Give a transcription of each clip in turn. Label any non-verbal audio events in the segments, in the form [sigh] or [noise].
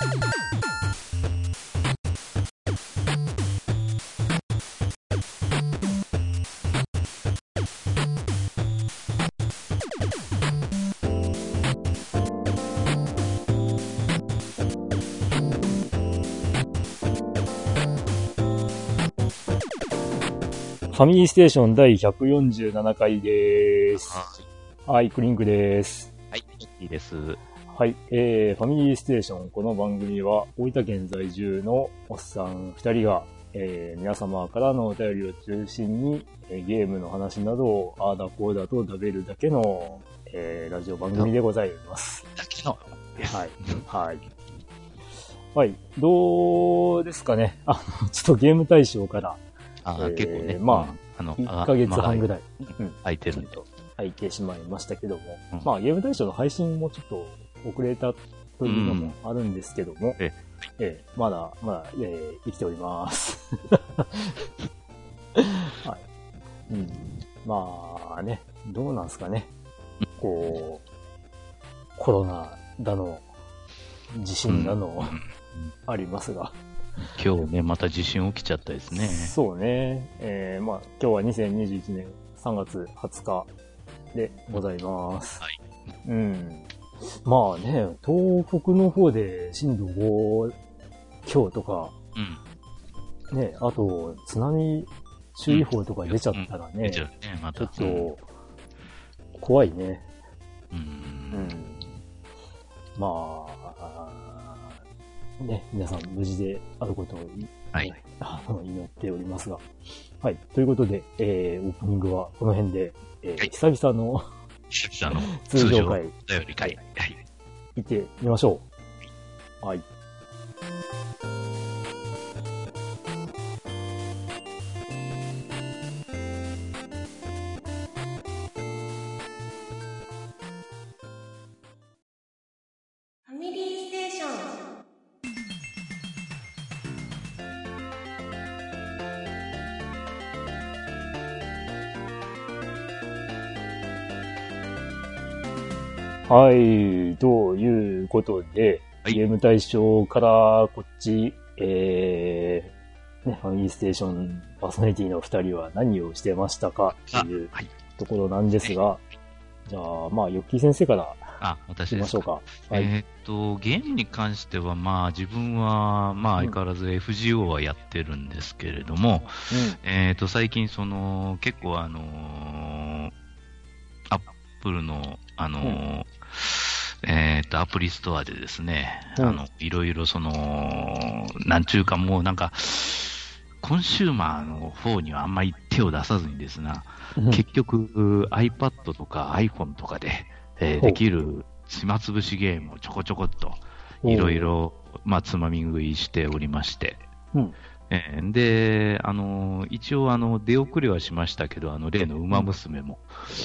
ファミリーステーション第147回です。はい、クリンクです。はい、いいです。はい、えー、ファミリーステーション、この番組は、大分県在住のおっさん二人が、えー、皆様からのお便りを中心に、えーゲームの話などを、あーだこうだと食べるだけの、えー、ラジオ番組でございます。だけの、はい。はい。はい。どうですかねあの、ちょっとゲーム対象からあ、えー結構ね、まあ、あの、1ヶ月半ぐららい、うん、空いてるんと。空いてしまいましたけども、うんまあゲーム対象の配信もちょっと遅れたというのもあるんですけども、えええまだ、まだ、えー生きております。[laughs] はい。うん。まあね、どうなんですかね。こう、コロナだの、地震だの、ありますが。今日ね、また地震起きちゃったですね。そうね。えー、まあ、今日は2021年3月20日でございます。はい。うん。まあね、東北の方で震度5強とか、うん。ね、あと津波注意報とか出ちゃったらね、うね、まちょた。っと怖いね。う。うんん。まあ、ね、皆さん無事であることをいはい。祈っておりますが。はい。ということで、えー、オープニングはこの辺で、えーはい久々の久々の通常回お便り会。はい。行ってみましょう。はい。はい。ということで、はいゲーム対象からこっち、えー、ね、ファミリーステーションパーソナリティの二人は何をしてましたかあというはい。ところなんですが、じゃあ、まあ、ヨッキー先生からあ、私ですしょうか。はい。えーっと、ゲームに関しては、まあ、自分は、まあ、相変わらず FGO はやってるんですけれども、えーっと、最近、その、結構、あのーアップルの、あのーえーっと、アプリストアでですね、うん。あの、いろいろ、その、なんちゅうか、もうなんか、コンシューマーの方にはあんまり手を出さずにですな、うん。結局、iPad とか iPhone とかで、えーできる暇つぶしゲームをちょこちょこっと、いろいろ、まあ、つまみ食いしておりまして、うんえーで、あのー一応、あの、出遅れはしましたけど、あの、例の馬娘も、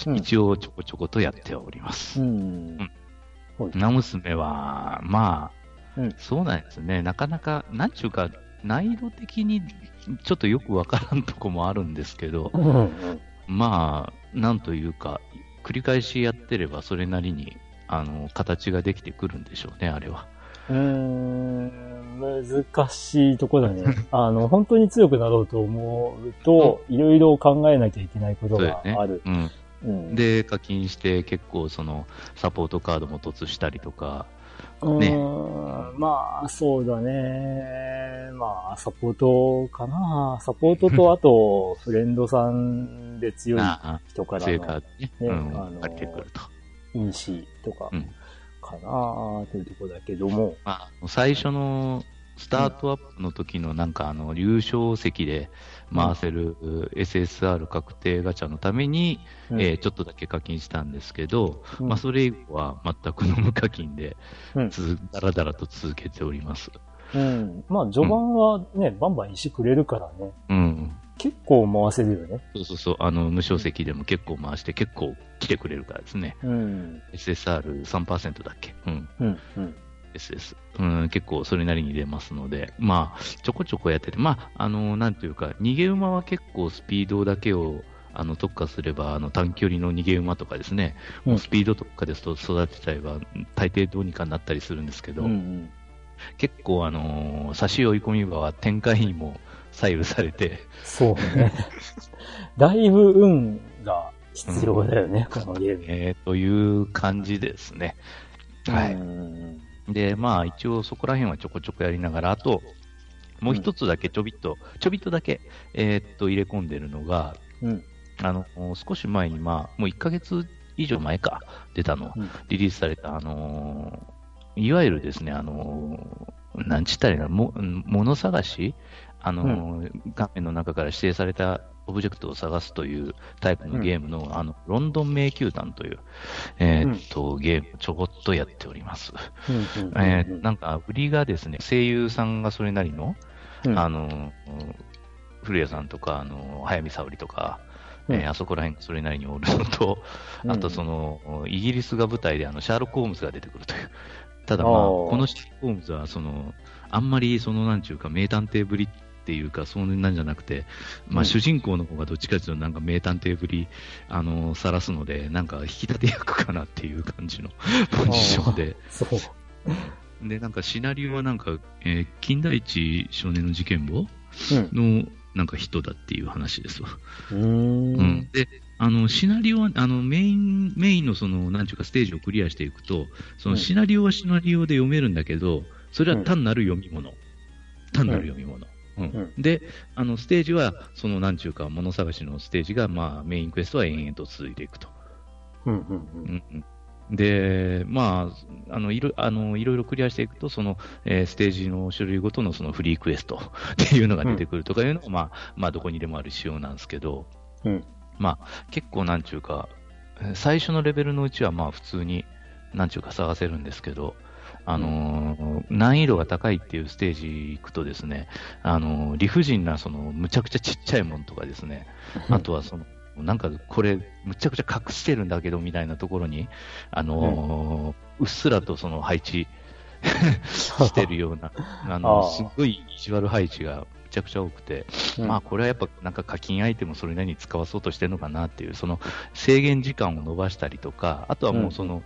うん。一応、ちょこちょことやっております。うん。はい馬娘は、まあ、うん。そうなんですね、なかなか、なんちゅうか、難易度的にちょっとよくわからんとこもあるんですけど、うんうん。まあ、なんというか、繰り返しやってれば、それなりに、あの、形ができてくるんでしょうね、あれは。うーん、難しいとこだね。あの、本当に強くなろうと思うと、いろいろ考えなきゃいけないことがある。うん。うん、で、課金して、結構、その、サポートカードも突したりとか、うねまあ、そうだね。まあ、サポートかな。サポートと、あと、フレンドさんで強い人からのね、ねうん、あの借りてくると。因子とかうんかなというところだけども。まあ、最初のスタートアップの時のなんかあの優勝席で回せる SSR 確定ガチャのために、うんえーちょっとだけ課金したんですけど、うんまあそれ以降は全くの無課金で、だらだらと続けております。うん。まあ、序盤はね、バンバン石くれるからね。うん。結構回せるよね。そうそうそう、あの、無償席でも結構回して結構来てくれるからですね。うん。SSR3% だっけ？うん。うん。うん。SS。うん、結構それなりに出ますので、まあ、ちょこちょこやってて、まあ、あの、なんていうか、逃げ馬は結構スピードだけを、あの、特化すれば、あの、短距離の逃げ馬とかですね、うんもうスピードとかですと育てちゃえば、大抵どうにかなったりするんですけど、うん。結構あのー差し追い込み場は展開にも左右されて、そうね。[laughs] だいぶ運が必要だよね、このゲーム。えーという感じですね。はうい。んで、まあ一応そこら辺はちょこちょこやりながら、あと、もう一つだけちょびっと、ちょびっとだけ、えーっと入れ込んでるのが、うん。あの、少し前に、まあ、もう1ヶ月以上前か、出たの、うんリリースされた、あのーいわゆるですね、あのーなんちったらいいの、も、物探しあのー画面の中から指定されたオブジェクトを探すというタイプのゲームの、あの、ロンドン迷宮団という、えーっと、ゲームをちょこっとやっております。うんうんえーなんか、売りがですね、声優さんがそれなりの、うん。あの、古谷さんとか、あの、早見沙織とか、うん。えーあそこら辺がそれなりにおるのと、うん。あとその、イギリスが舞台であの、シャーロック・ホームズが出てくるという。ただまあ、このシャーロック・ホームズは、その、あんまりその、なんちゅうか、名探偵ぶりっていうか、そんなんじゃなくて、まあ、うん主人公の方がどっちかというと、なんか名探偵ぶり、あの、さらすので、なんか引き立て役かなっていう感じの [laughs] ポジションで、そう。で、なんかシナリオはなんか、えー金田一少年の事件簿うん。のなんか人だっていう話ですわ。うー。うんん。で、あの、シナリオは、あの、メイン、メインのその、なんていうかステージをクリアしていくと、そのシナリオはシナリオで読めるんだけど、それは単なる読み物。単なる読み物。うんうんで、あの、ステージは、その、なんちゅうか、物探しのステージが、まあ、メインクエストは延々と続いていくと。うんうんうん。うんうんで、まあ、あの、いろ、あの、いろいろクリアしていくと、その、えーステージの種類ごとのそのフリークエスト [laughs] っていうのが出てくるとかいうのは、まあ、まあ、どこにでもある仕様なんですけど、うん。まあ、結構なんちゅうか、えー最初のレベルのうちは、まあ、普通に、なんちゅうか探せるんですけど、あのー難易度が高いっていうステージ行くとですね、あのー理不尽な、その、むちゃくちゃちっちゃいもんとかですね、あとはその、なんかこれ、むちゃくちゃ隠してるんだけどみたいなところに、あのーうっすらとその配置 [laughs] してるような、[laughs] あのすっごい意地悪配置がむちゃくちゃ多くて、うん。まあこれはやっぱなんか課金アイテムをそれなりに使わそうとしてるのかなっていう、その制限時間を伸ばしたりとか、あとはもうその、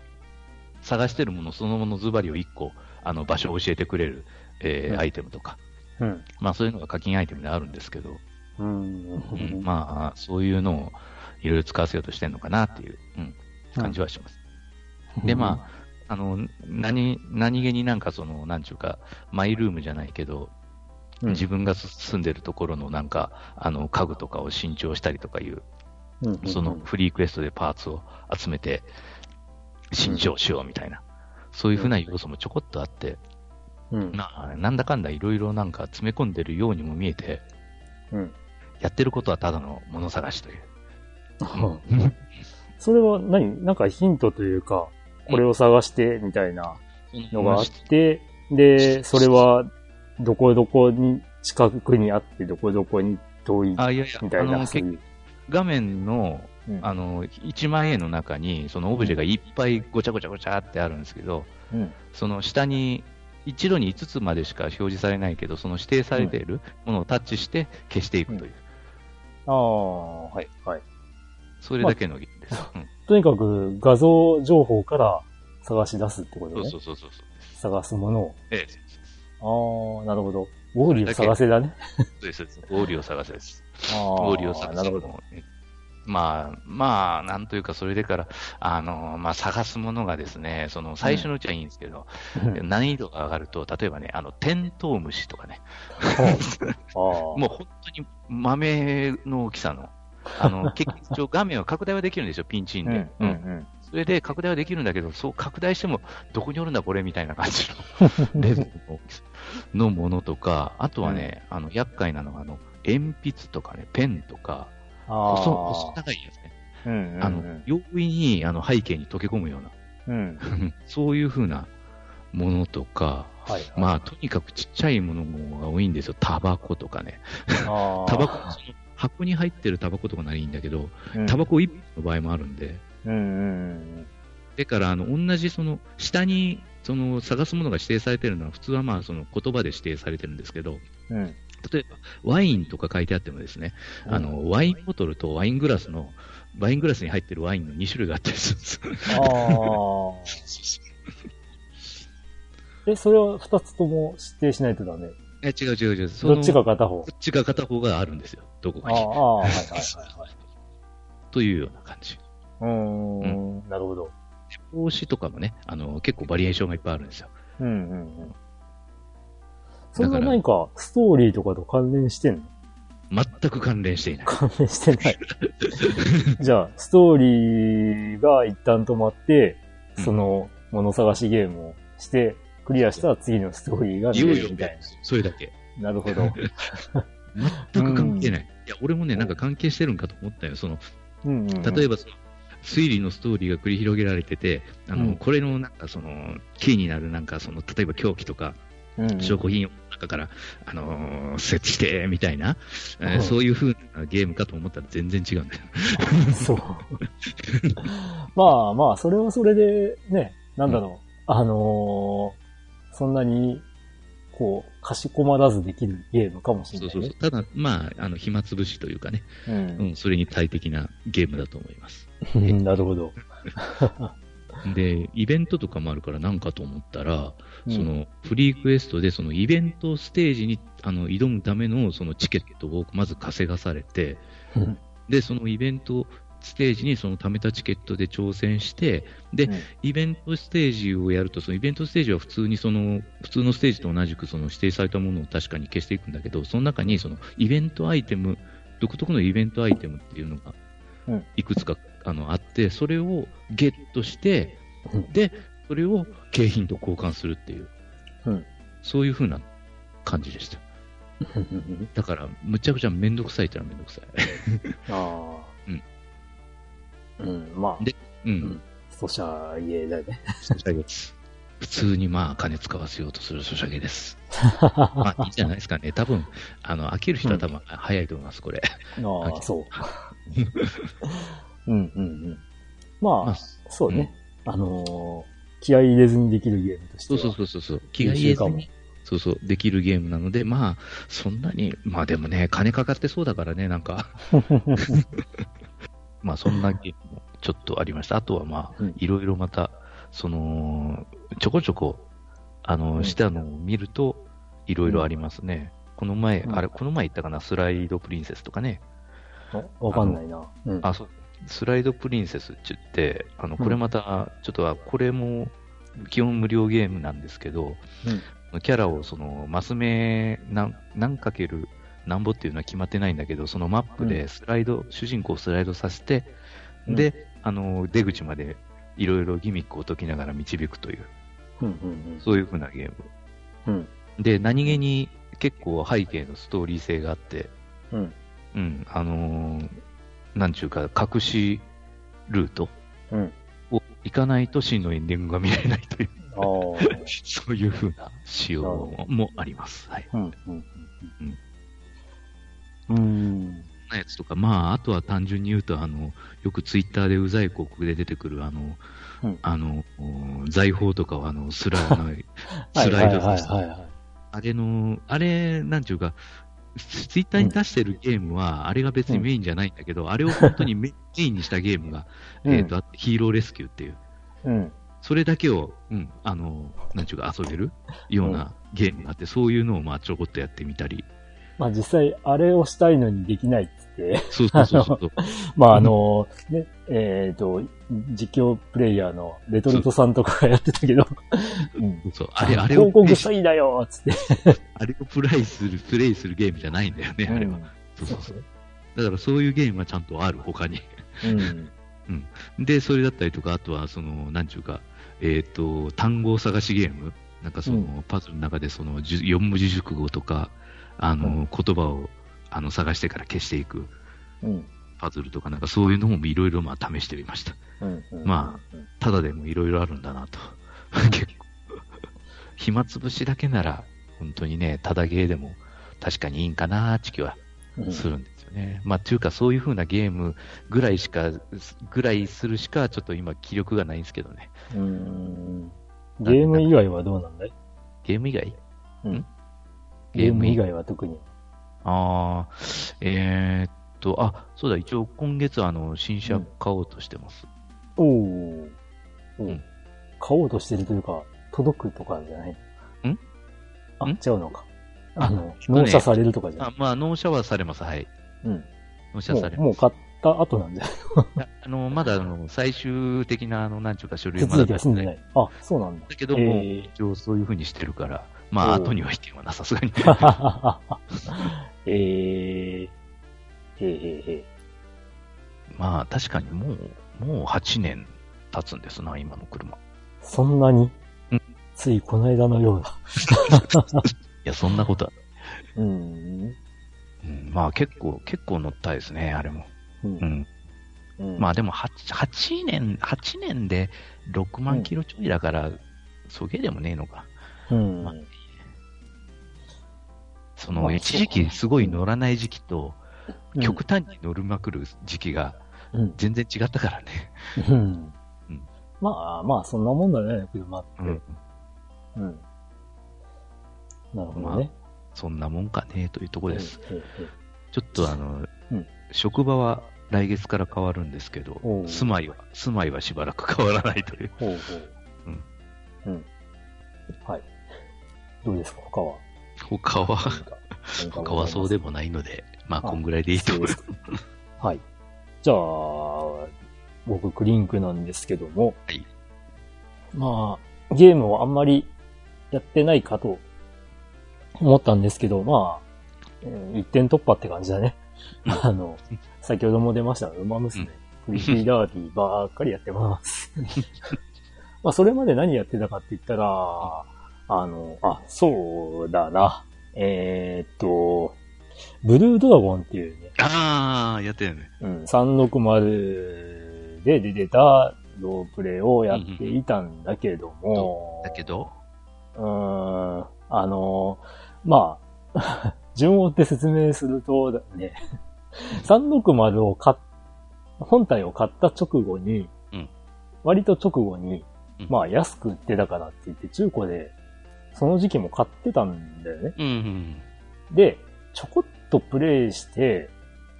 探してるものそのものズバリを1個、あの場所を教えてくれる、えーうん。アイテムとか、うん。まあそういうのが課金アイテムであるんですけど、うん。うん。まあ、そういうのをいろいろ使わせようとしてるのかなっていう、うん、感じはします。で、まあ、あの、何、何気になんかその、なんちゅうか、マイルームじゃないけど、うん。自分が住んでるところのなんか、あの、家具とかを新調したりとかいう、うん。そのフリークエストでパーツを集めて、新調しようみたいな、そういうふうな要素もちょこっとあって、うん。まあ、なんだかんだいろいろなんか詰め込んでるようにも見えて、うん。やってることはただの物探しという。[laughs] それは何？なんかヒントというか、これを探してみたいなのがあって、で、それはどこどこに近くにあって、どこどこに遠いあ、いやいや、みたいな、あのそういう。画面のうんあの1万円の中に、そのオブジェがいっぱいごちゃごちゃごちゃってあるんですけど、うん。その下に、一度に5つまでしか表示されないけど、その指定されているものをタッチして消していくという、ああ、はい、はい。それだけのゲームです。うんとにかく画像情報から探し出すってことねそうそ。うそうそう。探すものを。ええ、ああ、なるほど。ウォーリーを探せだね。そうです。そうですウォーリーを探せです。[laughs] ああウォーリーを探せなるほど。えまあ、まあ、なんというか、それでから、あの、まあ、探すものがですね、その、最初のうちはいいんですけど、うん難易度が上がると、例えばね、あの、テントウムシとかね。[laughs] もう本当に豆の大きさの、あの、結局画面は拡大はできるんですよ、ピンチインうん、で。うん、うん。それで拡大はできるんだけど、そう拡大しても、どこにおるんだこれみたいな感じの [laughs] レベルのものとか、あとはね、あの、厄介なのが、あの、鉛筆とかね、ペンとか。細、細長いやつね。うん、うんうん。あの、容易に、あの、背景に溶け込むような、うん。[laughs] そういう風なものとか、はい。まあ、とにかくちっちゃいものが多いんですよ。タバコとかね。[laughs] タバコ、箱に入ってるタバコとかならいいんだけど、うんタバコ1本の場合もあるんで、うん、うん。だから、あの、同じその、下に、その、探すものが指定されてるのは、普通はまあ、その言葉で指定されてるんですけど、うん。例えば、ワインとか書いてあってもですね、あの、ワインボトルとワイングラスの、ワイングラスに入ってるワインの2種類があったりするんです。ああ。[laughs] え、それは二つとも指定しないとダメ？え、違う違う違う。どっちか片方？こ。っちが片方があるんですよ。どこかに。ああ、はいはいはいはい。というような感じ。うーん、なるほど。帽子とかもね、あの、結構バリエーションがいっぱいあるんですよ。うんうんうん。それは何か、ストーリーとかと関連してんの？全く関連していない。関連してない。[laughs] じゃあ、ストーリーが一旦止まって、うんその、物探しゲームをして、クリアしたら次のストーリーが見れるみたいそれだけ。な。なるほど。[laughs] 全く関係ない。いや、俺もね、なんか関係してるんかと思ったよ。その、うんうんうん、例えばその、推理のストーリーが繰り広げられてて、あの、うんこれのなんかその、キーになるなんかその、例えば凶器とか、うんうん、証拠品を中から、あのー設置して、みたいな、えーうんそういう風なゲームかと思ったら全然違うんだよ。[laughs] そう。まあまあ、それはそれで、ね、なんだろう。あのーそんなに、こう、かしこまらずできるゲームかもしれない、ね。そうそうそう。ただ、まあ、あの、暇つぶしというかね、ううん、それに最適なゲームだと思います。ん。なるほど。[laughs] で、イベントとかもあるからなんかと思ったら、うん。そのフリークエストでそのイベントステージにあの挑むためのそのチケットをまず稼がされて、うん。で、そのイベントステージにその貯めたチケットで挑戦して、で、うん。イベントステージをやると、そのイベントステージは普通にその、普通のステージと同じくその指定されたものを確かに消していくんだけど、その中にそのイベントアイテム、独特のイベントアイテムっていうのがうん。いくつかあのあって、それをゲットして、うんで、それを景品と交換するっていう、うんそういう風な感じでした。だから、むちゃくちゃめんどくさいってのはめんどくさい。ああ。うん。うん、まあ、でう。うんん。ソシャゲだね。ソシャゲです。普通にまあ金使わせようとするソシャゲです。[laughs] まあいいんじゃないですかね。多分、あの、飽きる人は多分早いと思います、これ。ああ、そう。[laughs] うんうんうん。まあ、まあそうね。あのー気合い入れずにできるゲームとしては。そうそうそうそう。気が入れずに。そうそう、できるゲームなので、まあ、そんなに、まあでもね、金かかってそうだからね、なんか。[laughs] まあそんなゲームもちょっとありました。あとはまあうん、いろいろまた、その、ちょこちょこ、あうんの、したのを見ると、いろいろありますね。この前、うんあれ、この前言ったかな、スライドプリンセスとかね。おわかんないな。うん。あ、そう。スライドプリンセスって言って、あの、これまた、ちょっとは、これも、基本無料ゲームなんですけど、キャラをそのマス目何何かける何ぼっていうのは決まってないんだけど、そのマップでスライド、主人公をスライドさせて、うんで、あの、出口までいろいろギミックを解きながら導くという、うんうんそういう風なゲーム。うん。うん。で、何気に結構背景のストーリー性があって、うん。うん、あのーなんちゅうか、隠しルートうん。を行かないと真のエンディングが見れないという、ああ。[laughs] そういう風な仕様もあります。はい。うん。うん。うん。うん。なやつとか、まあ、あとは単純に言うと、あの、よくツイッターでうざい広告で出てくる、あの、うんあの、お財宝とかをあの、スライド、は [laughs] いスライドさせて、はいはいはいはい。あれの、あれ、なんちゅうか、ツイッターに出してるゲームは、あれが別にメインじゃないんだけど、あれを本当にメ [laughs] メインにしたゲームが、うん。えっ、と、あヒーローレスキューっていう、うん。それだけを、うん、あの、なんちゅうか遊べるようなゲームがあって、そういうのをまあちょこっとやってみたり、まあ実際、あれをしたいのにできないて、そうそうそうそう。[laughs] まああの、ね、えっ、と、実況プレイヤーのレトルトさんとかがやってたけど、うんそうあれ、あれを広告詐欺だよっつって。あれをプレイする、プレイするゲームじゃないんだよね、あれは。そうそうそう。だからそういうゲームはちゃんとある、他に。うん。で、それだったりとか、あとは、その、なんちゅうか、えっ、と、単語探しゲーム。なんかその、うパズルの中でその、じゅ四文字熟語とか、あの、うん言葉を、あの、探してから消していくうん。パズルとか、なんかそういうのもいろいろまあ試してみました。うん。まあ、ただでもいろいろあるんだなと。結構。暇つぶしだけなら、本当にね、ただゲーでも確かにいいんかなーって気はうんするんですよね。まあ、というか、そういう風なゲームぐらいしか、ぐらいするしか、ちょっと今、気力がないんですけどね。うん。ゲーム以外はどうなんだい？ゲーム以外？うん。ゲーム以外は特に。ああ、えーっと、あ、そうだ、一応今月、あの、新車買おうとしてます。おお。おうん買おうとしてるというか、届くとかじゃないあ、ん？違うのか。ああの、納車されるとかじゃない。あまあ、納車はされます。はい。うん。納車されもう、ます。もう買った後なんじゃない？いやあの、まだ、あの、最終的な、あの、なんちゅうか、書類まだ続きは済んでない。あ、そうなんだ。だけども、えー一応そういう風にしてるから、まあ、後には引けはな、さすがに。えー、えー、えー、えまあ、確かにもう、もう8年経つんですな、今の車。そんなに？うんついこの間のようだ。[laughs] や、そんなことは。うん。うん、まあ、結構、結構乗ったですね、あれも。うんうん。うんまあ、でも8、8年、8年で6万キロちょいだから、そげでもねえのか。うん。まあそまあの、一時期すごい乗らない時期と、うん極端に乗りまくる時期がうん。全然違ったからね。うんうん。まあ、まあ、そんなもんだね、車って。うん。うん。なるほどね。そんなもんかね、というところです。ちょっとあの、うん職場は来月から変わるんですけど住まいは、住まいはしばらく変わらないという。ほうほう。うん。うん。はい。どうですか、他は？他は、他はそうでもないので、まあ、あこんぐらいでいいと思います。はい。じゃあ、僕、クリンクなんですけども。はい。まあ、ゲームをあんまりやってないかと思ったんですけど、まあ、うん一点突破って感じだね。うん [laughs] あの、先ほども出ました、ウマ娘、プリティダービーばっかりやってます。[laughs] まあ、それまで何やってたかって言ったら、あの、あ、そうだな。えーっと、ブルードラゴンっていうね、ああ、やってるね。うん、360で出てたロープレイをやっていたんだけども、だけど、うーん、あの、まあ、[laughs] 順を追って説明するとだね、360を買っ、本体を買った直後に、うん。割と直後に、うん。まあ安く売ってたからって言って中古で、その時期も買ってたんだよね。うんうんで、ちょこっとプレイして、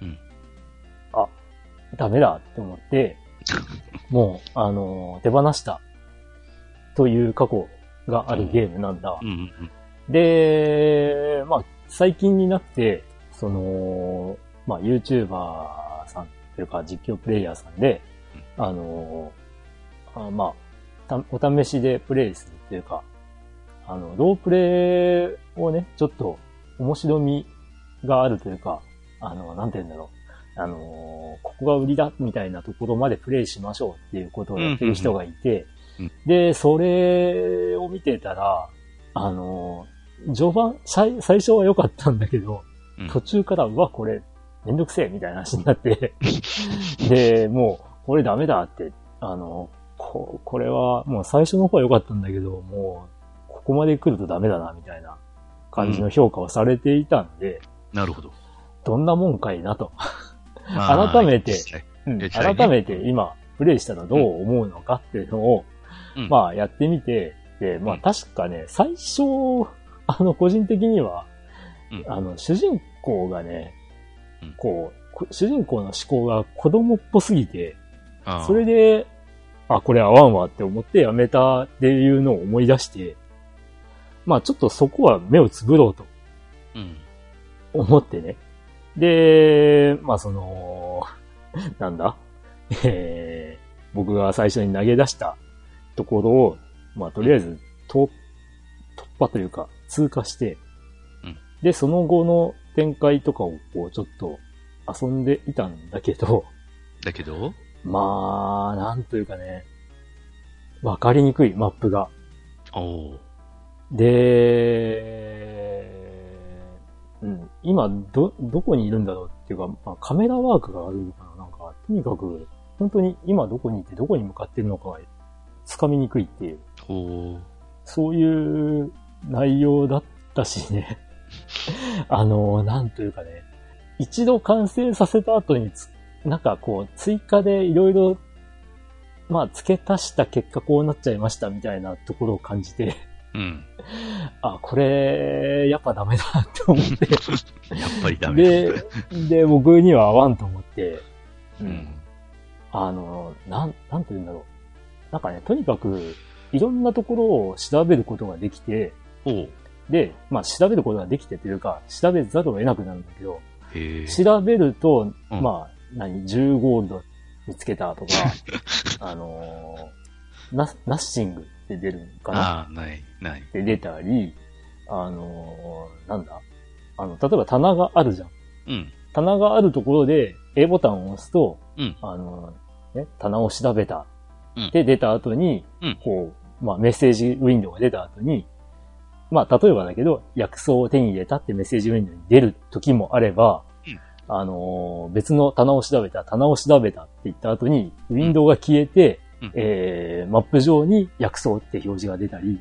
うんあ、ダメだって思って、[laughs] もう、あのー手放したという過去があるゲームなんだ。うん。うんうんで、まあ、最近になって、その、まあ、YouTuber さんというか実況プレイヤーさんで、あのーあまあ、たお試しでプレイするっていうか、あの、ロープレイをね、ちょっと面白みがあるというか、あの、なんて言うんだろう。あのーここが売りだみたいなところまでプレイしましょうっていうことをやってる人がいてうん。うん、で、それを見てたら、あのー序盤、最最初は良かったんだけど、うん。途中から、うわ、これ、めんどくせえみたいな話になって、[laughs] で、もう、これダメだって、あの、ここれは、もう最初の方は良かったんだけど、もう、ここまで来るとダメだな、みたいな感じの評価をされていたんで、なるほど。どんなもんかいなと。まあ改めてうん改めて今、プレイしたらどう思うのかっていうのを、うん。まあ、やってみて、で、まあ、うん。確かね、最初、あの、個人的には、うん。あの、主人公がねうん、こう、こ主人公の思考が子供っぽすぎて、それで、あ、これ合わんわって思ってやめたっていうのを思い出して、まあちょっとそこは目をつぶろうとうん。思ってね。で、まあその、[laughs] なんだ？[laughs] えー、僕が最初に投げ出したところを、まあとりあえず突突破というか通過して、うんで、その後の展開とかをこうちょっと遊んでいたんだけど、だけど、まあ、なんというかね、わかりにくいマップが。おおで、うん、今、ど、どこにいるんだろうっていうか、まあ、カメラワークがあるのかな？なんか、とにかく、本当に今どこにいてどこに向かってるのかが、つかみにくいっていう。そういう内容だったしね。[laughs] あの、なんというかね、一度完成させた後につ、なんかこう、追加でいろいろ、まあ、付け足した結果こうなっちゃいましたみたいなところを感じて、うん。あ、これ、やっぱダメだって思って、[laughs] やっぱりダメで、で、僕には合わんと思って、う。ん。あの、なん、なんて言うんだろう。なんかね、とにかく、いろんなところを調べることができて。で、まあ調べることができてというか、調べざるを得なくなるんだけど。調べると、うんまあ、何、10ゴールド見つけたとか、[laughs] あのーナナッシングって出るんかな？ああ、ない、ない。って出たり、あのーなんだ？あの、例えば棚があるじゃん。うん。棚があるところで A ボタンを押すと、うん。あのーね、棚を調べた。うん。って出た後に、うん。こう、まあメッセージウィンドウが出た後に、まあ例えばだけど、薬草を手に入れたってメッセージウィンドウに出る時もあれば、うん。あのー別の棚を調べた、棚を調べたって言った後に、ウィンドウが消えて、うんえー、マップ上に薬草って表示が出たり。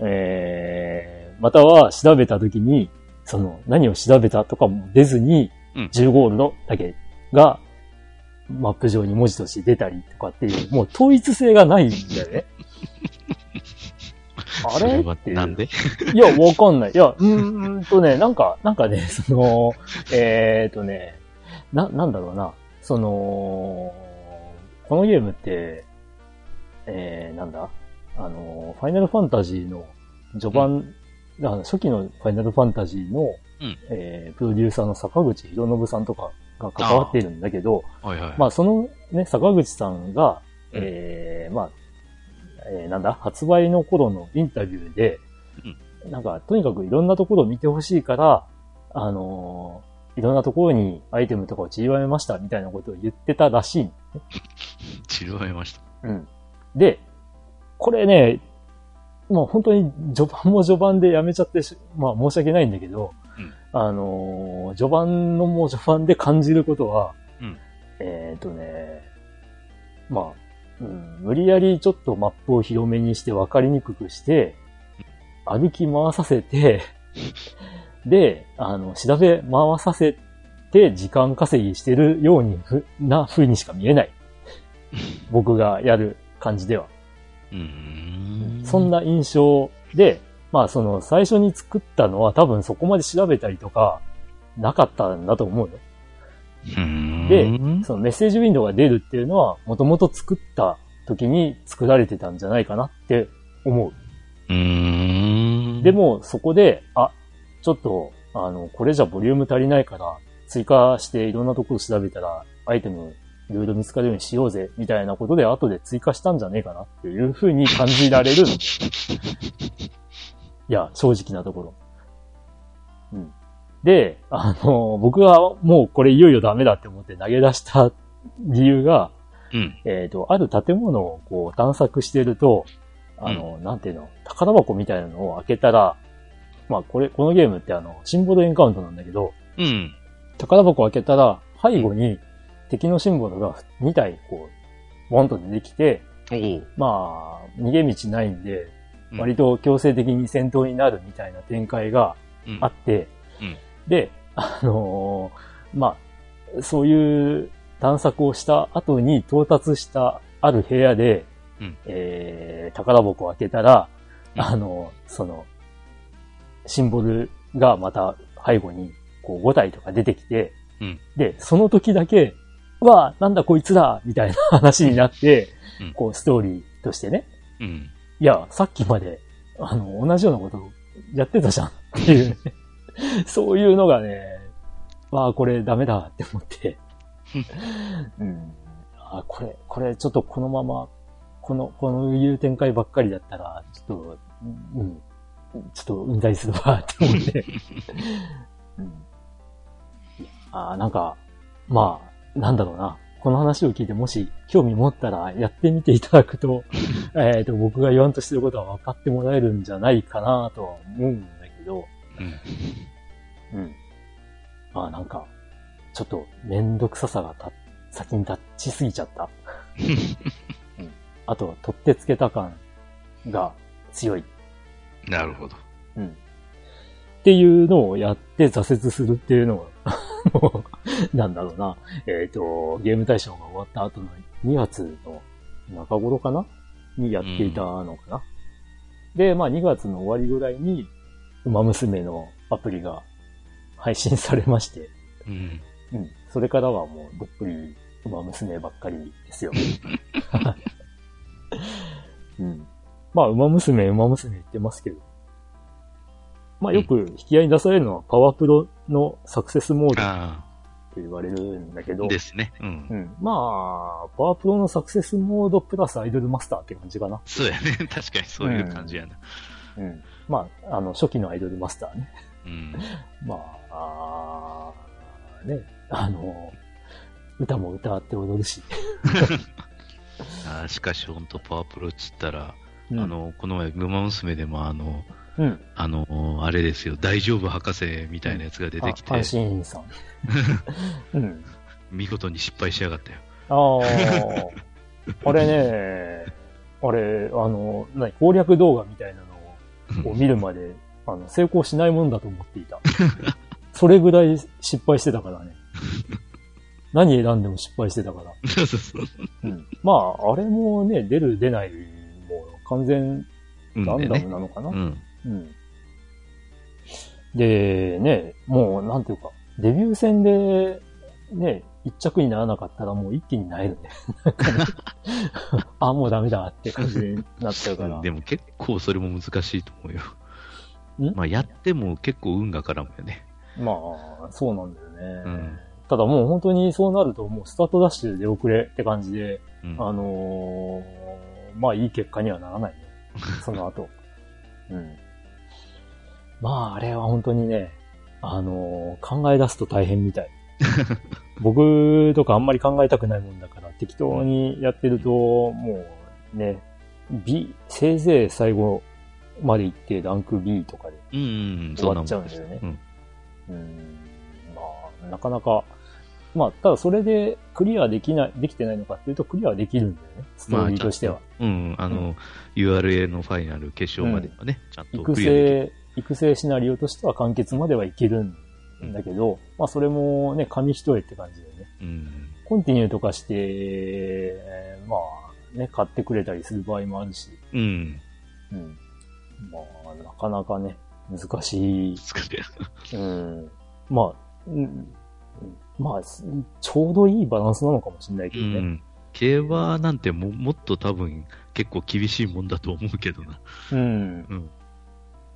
えー、または調べた時に、その何を調べたとかも出ずに、うん10ゴールドだけが、マップ上に文字として出たりとかっていう、もう統一性がないんだよね。[laughs] あそれってなんで？いや、わかんない。いや、うーんとね、なんか、なんかね、その、えーとね、な、なんだろうな、その、このゲームって、えー、なんだ？あの、ファイナルファンタジーの序盤、だから初期のファイナルファンタジーの、うん。えープロデューサーの坂口博信さんとかが関わっているんだけど、はいはい。まあ、そのね、坂口さんが、うん。えーまあ、えーなんだ、発売の頃のインタビューで、なんか、とにかくいろんなところを見てほしいから、あのーいろんなところにアイテムとかを散りばめましたみたいなことを言ってたらしい。散りばめました。うん。で、これね、もう本当に序盤も序盤でやめちゃってし、まあ申し訳ないんだけど、うんあのー序盤のもう序盤で感じることは、うんえっ、とね、まあ、うん、無理やりちょっとマップを広めにして分かりにくくして、歩き回させて、で、あの、調べ回させて時間稼ぎしてるようにふ、な風にしか見えない。僕がやる感じでは。うーん。そんな印象で、まあその最初に作ったのは多分そこまで調べたりとかなかったんだと思うよ。で、そのメッセージウィンドウが出るっていうのはもともと作った時に作られてたんじゃないかなって思う。う。で、もそこで、あ、ちょっと、あの、これじゃボリューム足りないから追加していろんなところ調べたらアイテムいろいろ見つかるようにしようぜ、みたいなことで後で追加したんじゃねえかなっていう風に感じられるんだよね。[laughs] いや、正直なところ。うん。で、あの、僕がもうこれいよいよダメだって思って投げ出した理由が、うん。えっ、と、ある建物をこう探索してると、あの、なんていうの、宝箱みたいなのを開けたら、まあこれ、このゲームってあの、シンボルエンカウントなんだけど、うん。宝箱を開けたら、背後に敵のシンボルが2体こう、ボンと出てきて。まあ、逃げ道ないんで、うん。割と強制的に戦闘になるみたいな展開がうん。あって、うん。で、あのーまあ、そういう探索をした後に到達したある部屋で、うん。えー、宝箱を開けたら、うん。あの、その、シンボルがまた背後にこう5体とか出てきて、うん。で、その時だけ、うわ、なんだこいつだみたいな話になって、うん。こうストーリーとしてね、うん。いや、さっきまで、あの、同じようなことやってたじゃん。っていう。ね、[laughs] そういうのがね、わあ、これダメだって思って、うん、あこれ、これちょっとこのまま、この、このいう展開ばっかりだったら、ちょっと、うん、ちょっとうんざりするわって思って、[laughs] うん、あなんか、まあ、なんだろうな。この話を聞いてもし興味持ったらやってみていただくと、[laughs] えっと、僕が言わんとしてることは分かってもらえるんじゃないかなとは思うんだけど、うん。うん。まあなんか、ちょっとめんどくささがた先に立ちすぎちゃった。うん、[laughs] あとは取ってつけた感が強い。なるほど。うん。っていうのをやって挫折するっていうのが、もう、なんだろうな。えっ、と、ゲーム大賞が終わった後の2月の中頃かな？にやっていたのかな？で、まあ2月の終わりぐらいに、馬娘のアプリが配信されまして、うん。うん。それからはもうどっぷり馬娘ばっかりですよ。[laughs] うん。まあ、馬娘、馬娘言ってますけど、まあよく引き合いに出されるのはパワープロのサクセスモードあって言われるんだけあ、ど、ですね。うん。うん。まあ、パワープロのサクセスモードプラスアイドルマスターって感じかな。そうやね。[laughs] 確かにそういう感じやな。うん。まあ、あの、初期のアイドルマスターね。うん。[laughs] まあ、あーね、あの、歌も歌って踊るし。[laughs] あーしかし、本当パワープロっつったら、うんあ、の、この前、グマ娘でも、あの、うん。あの、あれですよ、大丈夫博士みたいなやつが出てきて。[laughs] うん。見事に失敗しやがったよ。ああ、あれね、あれ、あの、何、攻略動画みたいなのを見るまで、あの、成功しないもんだと思っていた。それぐらい失敗してたからね。[laughs] 何選んでも失敗してたから。そうそうそう。うん。まあ、あれもね、出る出ないも完全うんランダムなのかな、うん。うん。で、ね、もう、なんていうか、デビュー戦で、ね、一着にならなかったらもう一気になえるね。なんかねあ、もうダメだって感じになっちゃうから。でも結構それも難しいと思うよ。ん？まあ、やっても結構運が絡むよね。まあ、そうなんだよね。うんただもう本当にそうなるともうスタートダッシュで遅れって感じで、うん。あのーまあいい結果にはならないね。その後。[laughs] うん。まああれは本当にね、あのー考え出すと大変みたい。[laughs] 僕とかあんまり考えたくないもんだから適当にやってると、もうね、B、せいぜい最後まで行ってランク B とかでうん、うん、終わっちゃうんだよね。うん。うんまあ、なかなか、まあ、ただそれでクリアできない、できてないのかっていうとクリアはできるんだよね。ストーリーとしては。うん、あの、URA のファイナル決勝まではね、ちゃんと育クリアで成、育成シナリオとしては完結まではいけるんだけど、まあそれもね、紙一重って感じだよね。うん。コンティニューとかして、えーまあね、買ってくれたりする場合もあるし、うん。うん。まあ、なかなかね、難しい。うんまあ、うんうんまあ、すちょうどいいバランスなのかもしれないけうどね。ん。競馬なんてももっと多分結構厳しいもんだと思うけどな。うん。うん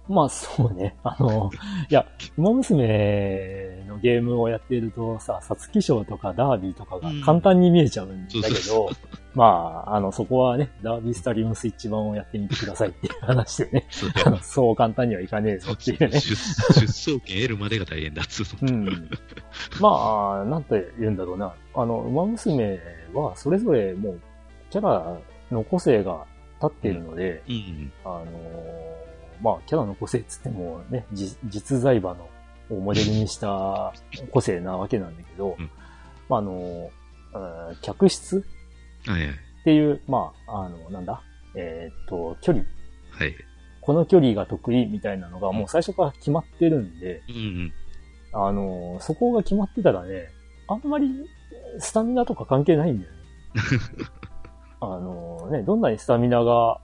まあ、そうね。あの、いや、馬娘のゲームをやっているとさ、皐月賞とかダービーとかが簡単に見えちゃうんだけど、そうそうまあ、あの、そこはね、ダービースタリウムスイッチ版をやってみてくださいっていう話でね、そう簡単にはいかねえぞっていうね。出出走権得るまでが大変だっつうの。うん。まあ、なんて言うんだろうな。あの、馬娘はそれぞれもう、キャラの個性が立っているので、うん。あのーまあ、キャラの個性っつってもね、じ実在馬のをモデルにした個性なわけなんだけど、うんまあ、あの客室。っていう、まあ、あの、なんだ、えーっと、距離。はい。この距離が得意みたいなのがもう最初から決まってるんで、うんあのーそこが決まってたらね、あんまりスタミナとか関係ないんだよね。[laughs] あのーね、どんなにスタミナが、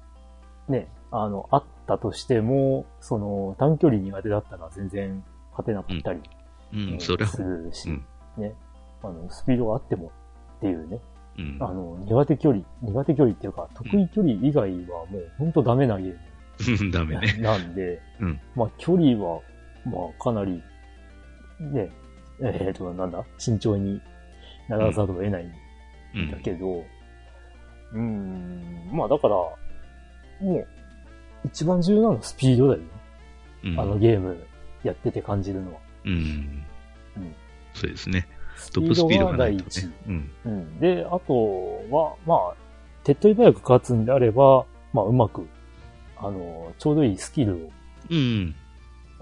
ね、あの、あったとしても、その、短距離苦手だったら全然勝てなかったり、うん。ううんん、それはす。るし、うんね、あの、スピードがあってもっていうね、うん。あの、苦手距離、苦手距離っていうか、得意距離以外はもうほんとダメなゲーム。[laughs] ダメね。なんで、うんまあ距離は、まあかなり、ね、えっ、と、なんだ、慎重にならざるを得ないうんんだ。けど、うーん、まあだから、もう、一番重要なのはスピードだよね。うんあのゲームやってて感じるのは。うんうん。そうですね。ストップスピードがな第一ね。。うん。うん。で、あとは、まあ、手っ取り早く勝つんであれば、まあうまく、あの、ちょうどいいスキルを、うん。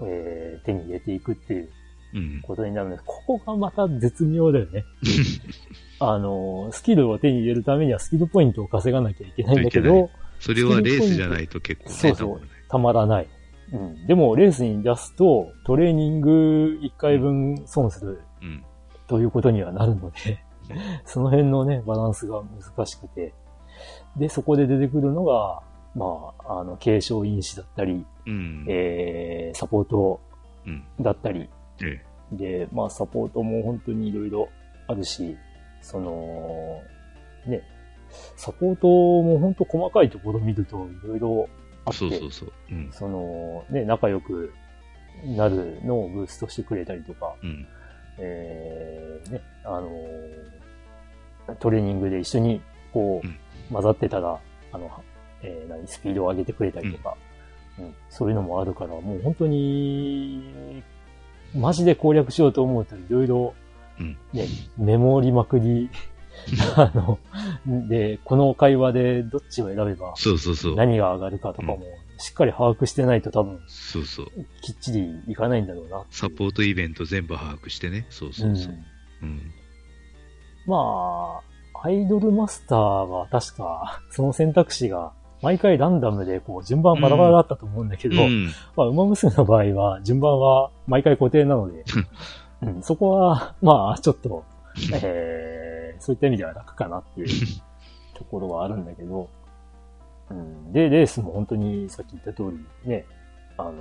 えー手に入れていくっていううん。ことになるんです。ここがまた絶妙だよね。[laughs] あの、スキルを手に入れるためにはスキルポイントを稼がなきゃいけないんだけど、それはレースじゃないと結構ね、そうそうたまらない。うん。でも、レースに出すと、トレーニング1回分損するうん。ということにはなるので、その辺のね、バランスが難しくて。で、そこで出てくるのが、まあ、あの、継承因子だったり、うん。えー、サポートうん。だったり、えで、まあ、サポートも本当にいろいろあるし、その、ね、サポートも本当細かいところ見るといろいろあえ。って、そうそうそう。うん。その、ね、仲良く、なるのをブーストしてくれたりとか、うん。えー、ね、あのートレーニングで一緒にこう、うん混ざってたら、あの、えー何、スピードを上げてくれたりとか、うんそういうのもあるから、もう本当に、マジで攻略しようと思うといろいろうん、ね、メモりまくり、[laughs] あの、で、この会話でどっちを選べばそうそうそう。何が上がるかとかも、しっかり把握してないと多分、そうそう。きっちりいかないんだろうな。サポートイベント全部把握してね。そうそうそう。うん。まあ、アイドルマスターは確か、その選択肢が、毎回ランダムでこう順番バラバラだったと思うんだけど、うん。まあ、馬娘の場合は順番は毎回固定なので、[laughs] うん、そこは、まあ、ちょっと、[laughs] えー、そういった意味では楽かなっていう [laughs] ところはあるんだけど、うん、で、レースも本当にさっき言った通り、ね、あの、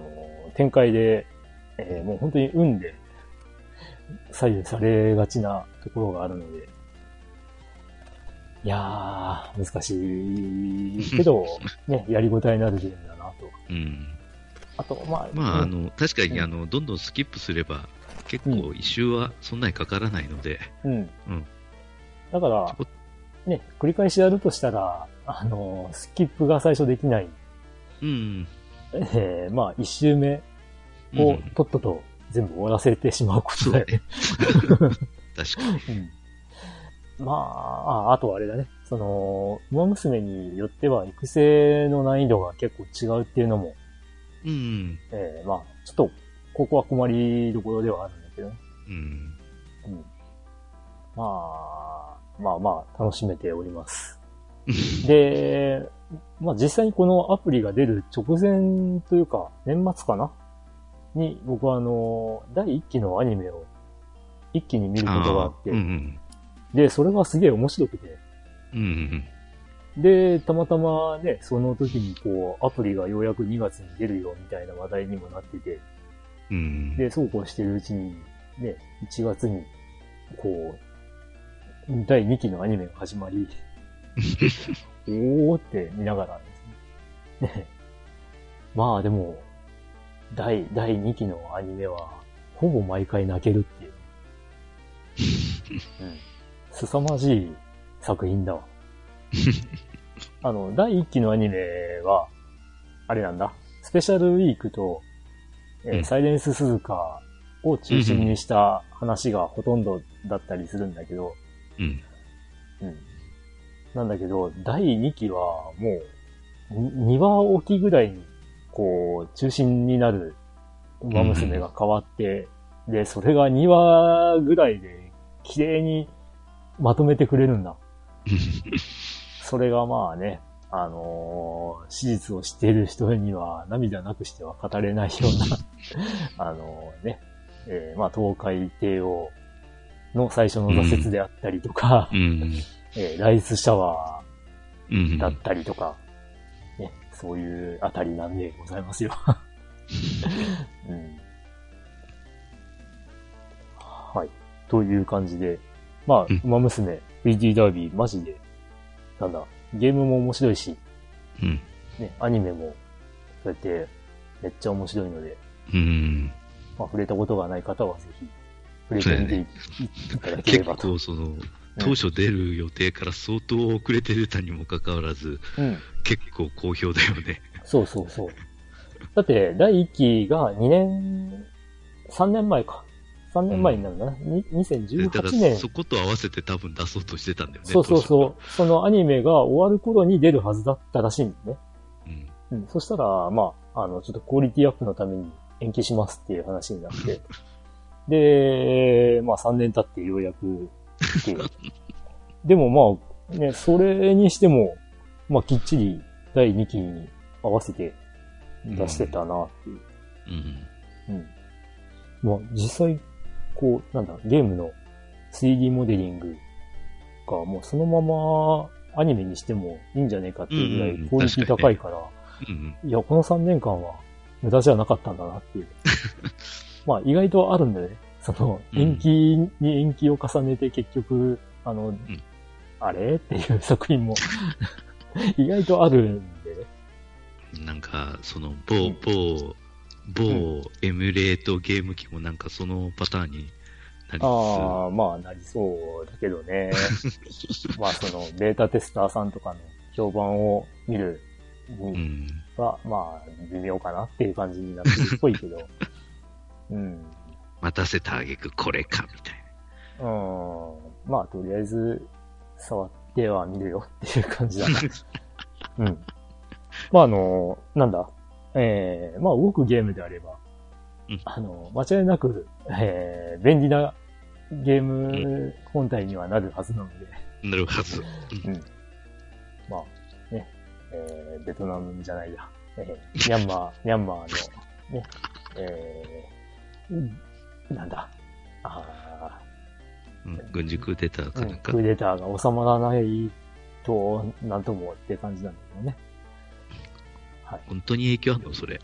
展開で、えーもう本当に運で左右されがちなところがあるので、いやー、難しいけど、[laughs] ね、やりごたえのあるゲームだなと。うん。あと、まあ、まあ、あうんの、確かに、うんあの、どんどんスキップすれば、結構一周はそんなにかからないので、うん。うんだから、ね、繰り返しやるとしたら、あの、スキップが最初できない、うん。えーまあ、一周目をうんとっとと全部終わらせてしまうことだよね。[laughs] 確かに。うんまああ、あとはあれだね。その、馬娘によっては育成の難易度が結構違うっていうのも、うん。えーまあ、ちょっと、ここは困りどころではあるんだけどね。うん。うん。まあ、まあまあ、楽しめております。で、まあ実際にこのアプリが出る直前というか、年末かな？に、僕はあの、第1期のアニメを一気に見ることがあって、うんうん。で、それがすげえ面白くて、うんうん。で、たまたまね、その時にこう、アプリがようやく2月に出るよみたいな話題にもなってて、うん。で、そうこうしてるうちに、ね、1月に、こう、第2期のアニメが始まり、[laughs] おーって見ながらですね。ね [laughs] まあでも、第、第2期のアニメは、ほぼ毎回泣けるっていう。[laughs] うん。凄まじい作品だわ。あの、第1期のアニメは、あれなんだ。スペシャルウィークと、えーうんサイレンス鈴鹿を中心にした話がほとんどだったりするんだけど、うん。うん。なんだけど、第2期はもう、2話おきぐらいに、こう、中心になる馬娘が変わって、で、それが2話ぐらいで、綺麗にまとめてくれるんだ。[laughs] それがまあね、あのー史実を知っている人には涙なくしては語れないような、[laughs] あのね、えーまあ東海帝王の最初の挫折であったりとか、うん。えーライスシャワうん。ーだったりとか、ね、そういうあたりなんでございますよ。[laughs] うん、はい。という感じで、まあうん、馬娘、3D ダービー、マジで、なんだ、ゲームも面白いし、うん。ね、アニメも、そうやって、めっちゃ面白いので、うん。まあ、触れたことがない方はぜひ、触れてみていいただけ結ればと。構その、当初出る予定から相当遅れて出たにもかかわらず、うん。結構好評だよね。そうそうそう。だって、第1期が2年、3年前か。3年前になるな。にだから2018年。そこと合わせて多分出そうとしてたんだよね。そうそう当そう。そのアニメが終わる頃に出るはずだったらしいんだね。初は。うん。そしたら、まあ、あの、ちょっとクオリティアップのために延期しますっていう話になって。[laughs] で、まあ3年経ってようやく来て。[laughs] でもまあ、ね、それにしても、まあきっちり第2期に合わせて出してたなっていう。うん。うん。まあ実際、こう、なんだ、ゲームの 3D モデリングがもうそのままアニメにしてもいいんじゃねえかっていうぐらうんうんいクオリティ高いから、うん。いや、この3年間は無駄じゃなかったんだなっていう。[laughs] まあ意外とあるんだよね。その、うん延期に延期を重ねて結局、あの、あれ？っていう作品も [laughs] 意外とあるんでね。なんか、その、某、うん某某エミュレートゲーム機もなんかそのパターンにああ、まあ、なりそうだけどね。[laughs] まあ、その、ベータテスターさんとかの評判を見るにうん。は、まあ、微妙かなっていう感じになってるっぽいけど。うん。待たせたあげくこれか、みたいうん。まあ、とりあえず、触ってはみるよっていう感じだな。[laughs] うん。まあ、あの、なんだ。えー、まあ、動くゲームであれば、うんあの、間違いなく、えー、便利なゲーム本体にはなるはずなので、な。なるはず。うん。まあ、ね、えー、ベトナムじゃないや、えー、ミャンマー、ミャンマーの、ね、えー、うんなんだ、あうん、軍事クーデターー、うんかなんかクー。デターが収まらないと、なんともって感じなんだけどね。はい。本当に影響あるの？それ。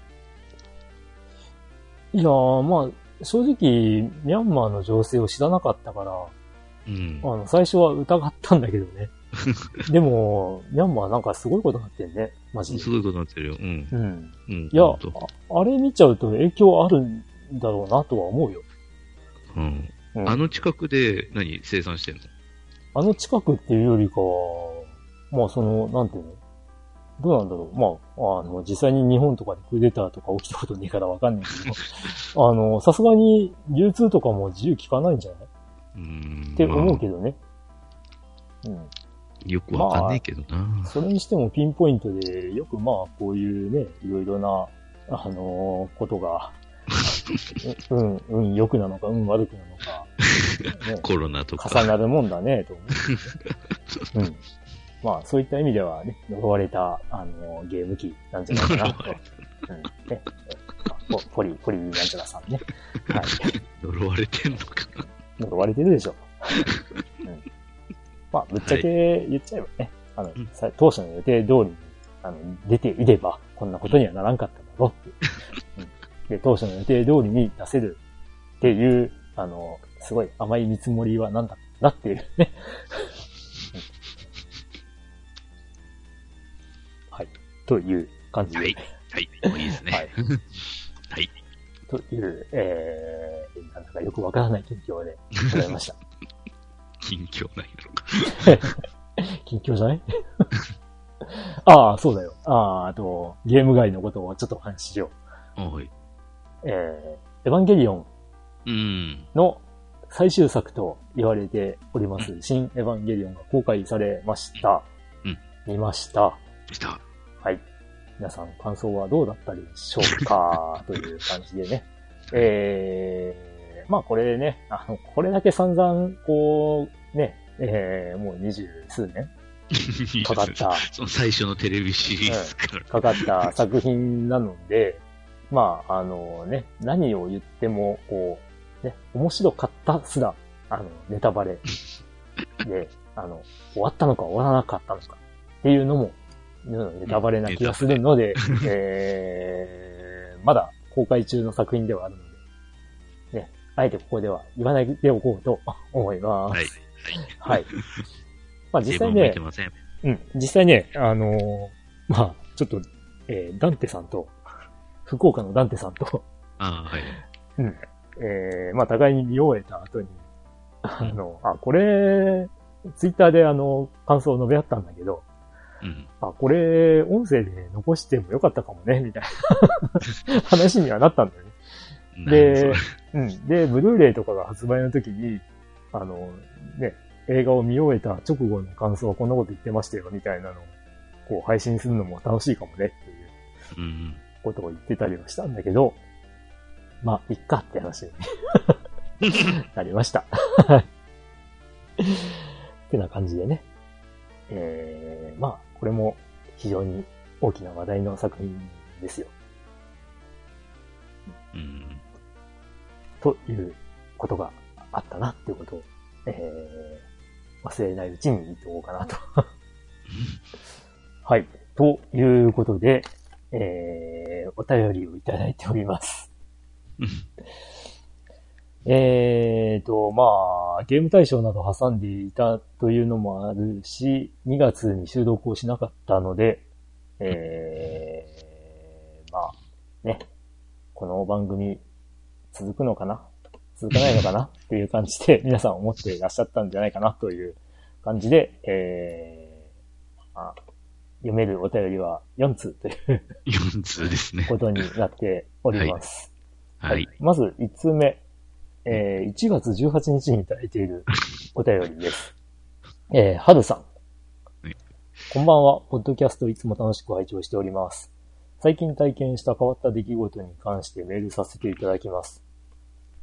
いやー、まあ、正直、ミャンマーの情勢を知らなかったから、うんあ。の、最初は疑ったんだけどね。[laughs] でも、ミャンマーなんかすごいことになってんね。マジで。すごいことになってるよ。うん。うん。うん。いや、ああれ見ちゃうと影響あるんだろうなとは思うよ。うん。うんあの近くで何生産してんの？あの近くっていうよりかは、まあその、なんていうの？どうなんだろう？まあ、あの、実際に日本とかでクーデターとか起きたことねえからわかんないけど、[laughs] あの、さすがに流通とかも自由効かないんじゃない？うーん。って思うまけどね。うん。あよくわかんないけどな。それにしてもピンポイントで、よくまあ、こういうね、いろいろな、あのーことが、[laughs] うん、うん、良くなのか、うん、悪くなのか、[laughs] ね、コロナとか。重なるもんだね、と思う、[laughs] うん。まあ、そういった意味ではね、呪われた、あのーゲーム機なんじゃないかなと。うん。ね。えポポリ、ポリなんちゃらさんね。はい。呪われてんのかな。呪われてるでしょ。うん。まあ、ぶっちゃけ言っちゃえばね、あのうん、さ当初の予定通りに、あの、出ていれば、こんなことにはならんかっただろうっていう。うん。で、当初の予定通りに出せるっていう、あの、すごい甘い見積もりはなんだなっていうね。うんはい。という感じで。はい。はい。もういいですね。はい。はい。という、えー、なんだかよくわからない近況でございました。[laughs] 近況ないのか。[laughs] 近況じゃない？[laughs] ああ、そうだよ。ああ、あと、ゲーム外のことをちょっとお話ししよあはい。う。えー、エヴァンゲリオンうん。の最終作と言われております、新エヴァンゲリオンが公開されました。うん見ました。した。はい。皆さん感想はどうだったでしょうか？[laughs] という感じでね。えー、まあこれね、あの、これだけ散々、こう、ね、えー、もう二十数年 [laughs] かかった、その最初のテレビシリーズから。かかった作品なので、まあ、あのね、何を言っても、こう、ね、面白かったすら、あの、ネタバレで、[laughs] あの、終わったのか終わらなかったのかっていうのも、うんネタバレな気がするので、えー、まだ公開中の作品ではあるので、ね、あえてここでは言わないでおこうと思います。はい。はい。まあ実際ね。うん。実際ね、あのーまあ、ちょっと、えーダンテさんと、福岡のダンテさんと、ああ、はい。えーまあ、互いに見終えた後に、あの、あ、これ、ツイッターであの、感想を述べ合ったんだけど、うん。あ、これ、音声で残してもよかったかもね、みたいな [laughs] 話にはなったんだよね。で [laughs] うん。で、ブルーレイとかが発売の時に、あの、ね、映画を見終えた直後の感想はこんなこと言ってましたよ、みたいなのを、こう配信するのも楽しいかもね、っていううん。ことを言ってたりはしたんだけど、まあ、いっかって話に [laughs] なりました。ってな感じでね。えー、まあ、これも非常に大きな話題の作品ですよ。うん。ということがあったなっていうことを、えー、忘れないうちに言っておこうかなと。[laughs] はい。ということで、えー、お便りをいただいております。えーと、まあ、ゲーム対象など挟んでいたというのもあるし、2月に収録をしなかったので、えー、まあ、ね、この番組続くのかな？続かないのかな？っていう感じで皆さん思っていらっしゃったんじゃないかなという感じで、えー、あ読めるお便りは4通という4通ですね。ことになっております。はい。まず1通目、えー1月18日にいただいているお便りです。[laughs] えー、はるさんはい。こんばんは、ポッドキャストいつも楽しく拝聴しております。最近体験した変わった出来事に関してメールさせていただきます。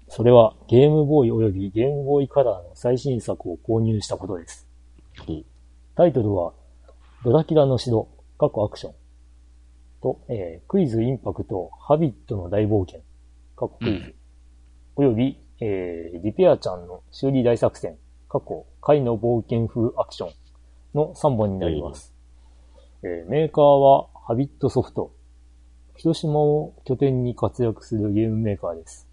それはゲームボーイ及びゲームボーイカラーの最新作を購入したことです。タイトルは、ドラキュラの城、過去アクション。と、えークイズインパクト、ハビットの大冒険、過去クイズ。および、えーリペアちゃんの修理大作戦、過去、貝の冒険風アクションの3本になります。えーメーカーはハビットソフト。広島を拠点に活躍するゲームメーカーです。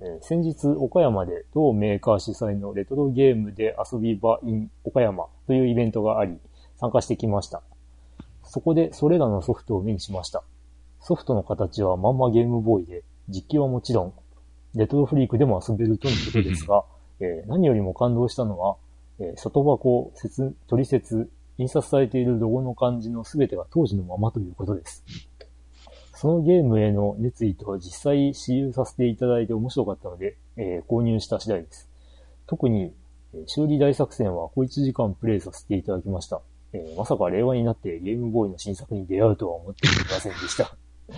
えー先日、岡山で同メーカー主催のレトロゲームで遊び場 in 岡山というイベントがあり、参加してきました。そこでそれらのソフトを目にしました。ソフトの形はまんまゲームボーイで、実機はもちろん、レトロフリークでも遊べるとのことですが、[laughs] えー何よりも感動したのは、えー外箱、説、取説、印刷されているロゴの漢字の全てが当時のままということです。そのゲームへの熱意と実際使用させていただいて面白かったので、えー購入した次第です。特に、えー修理大作戦は小1時間プレイさせていただきました。えーまさか令和になってゲームボーイの新作に出会うとは思っていませんでした。[laughs]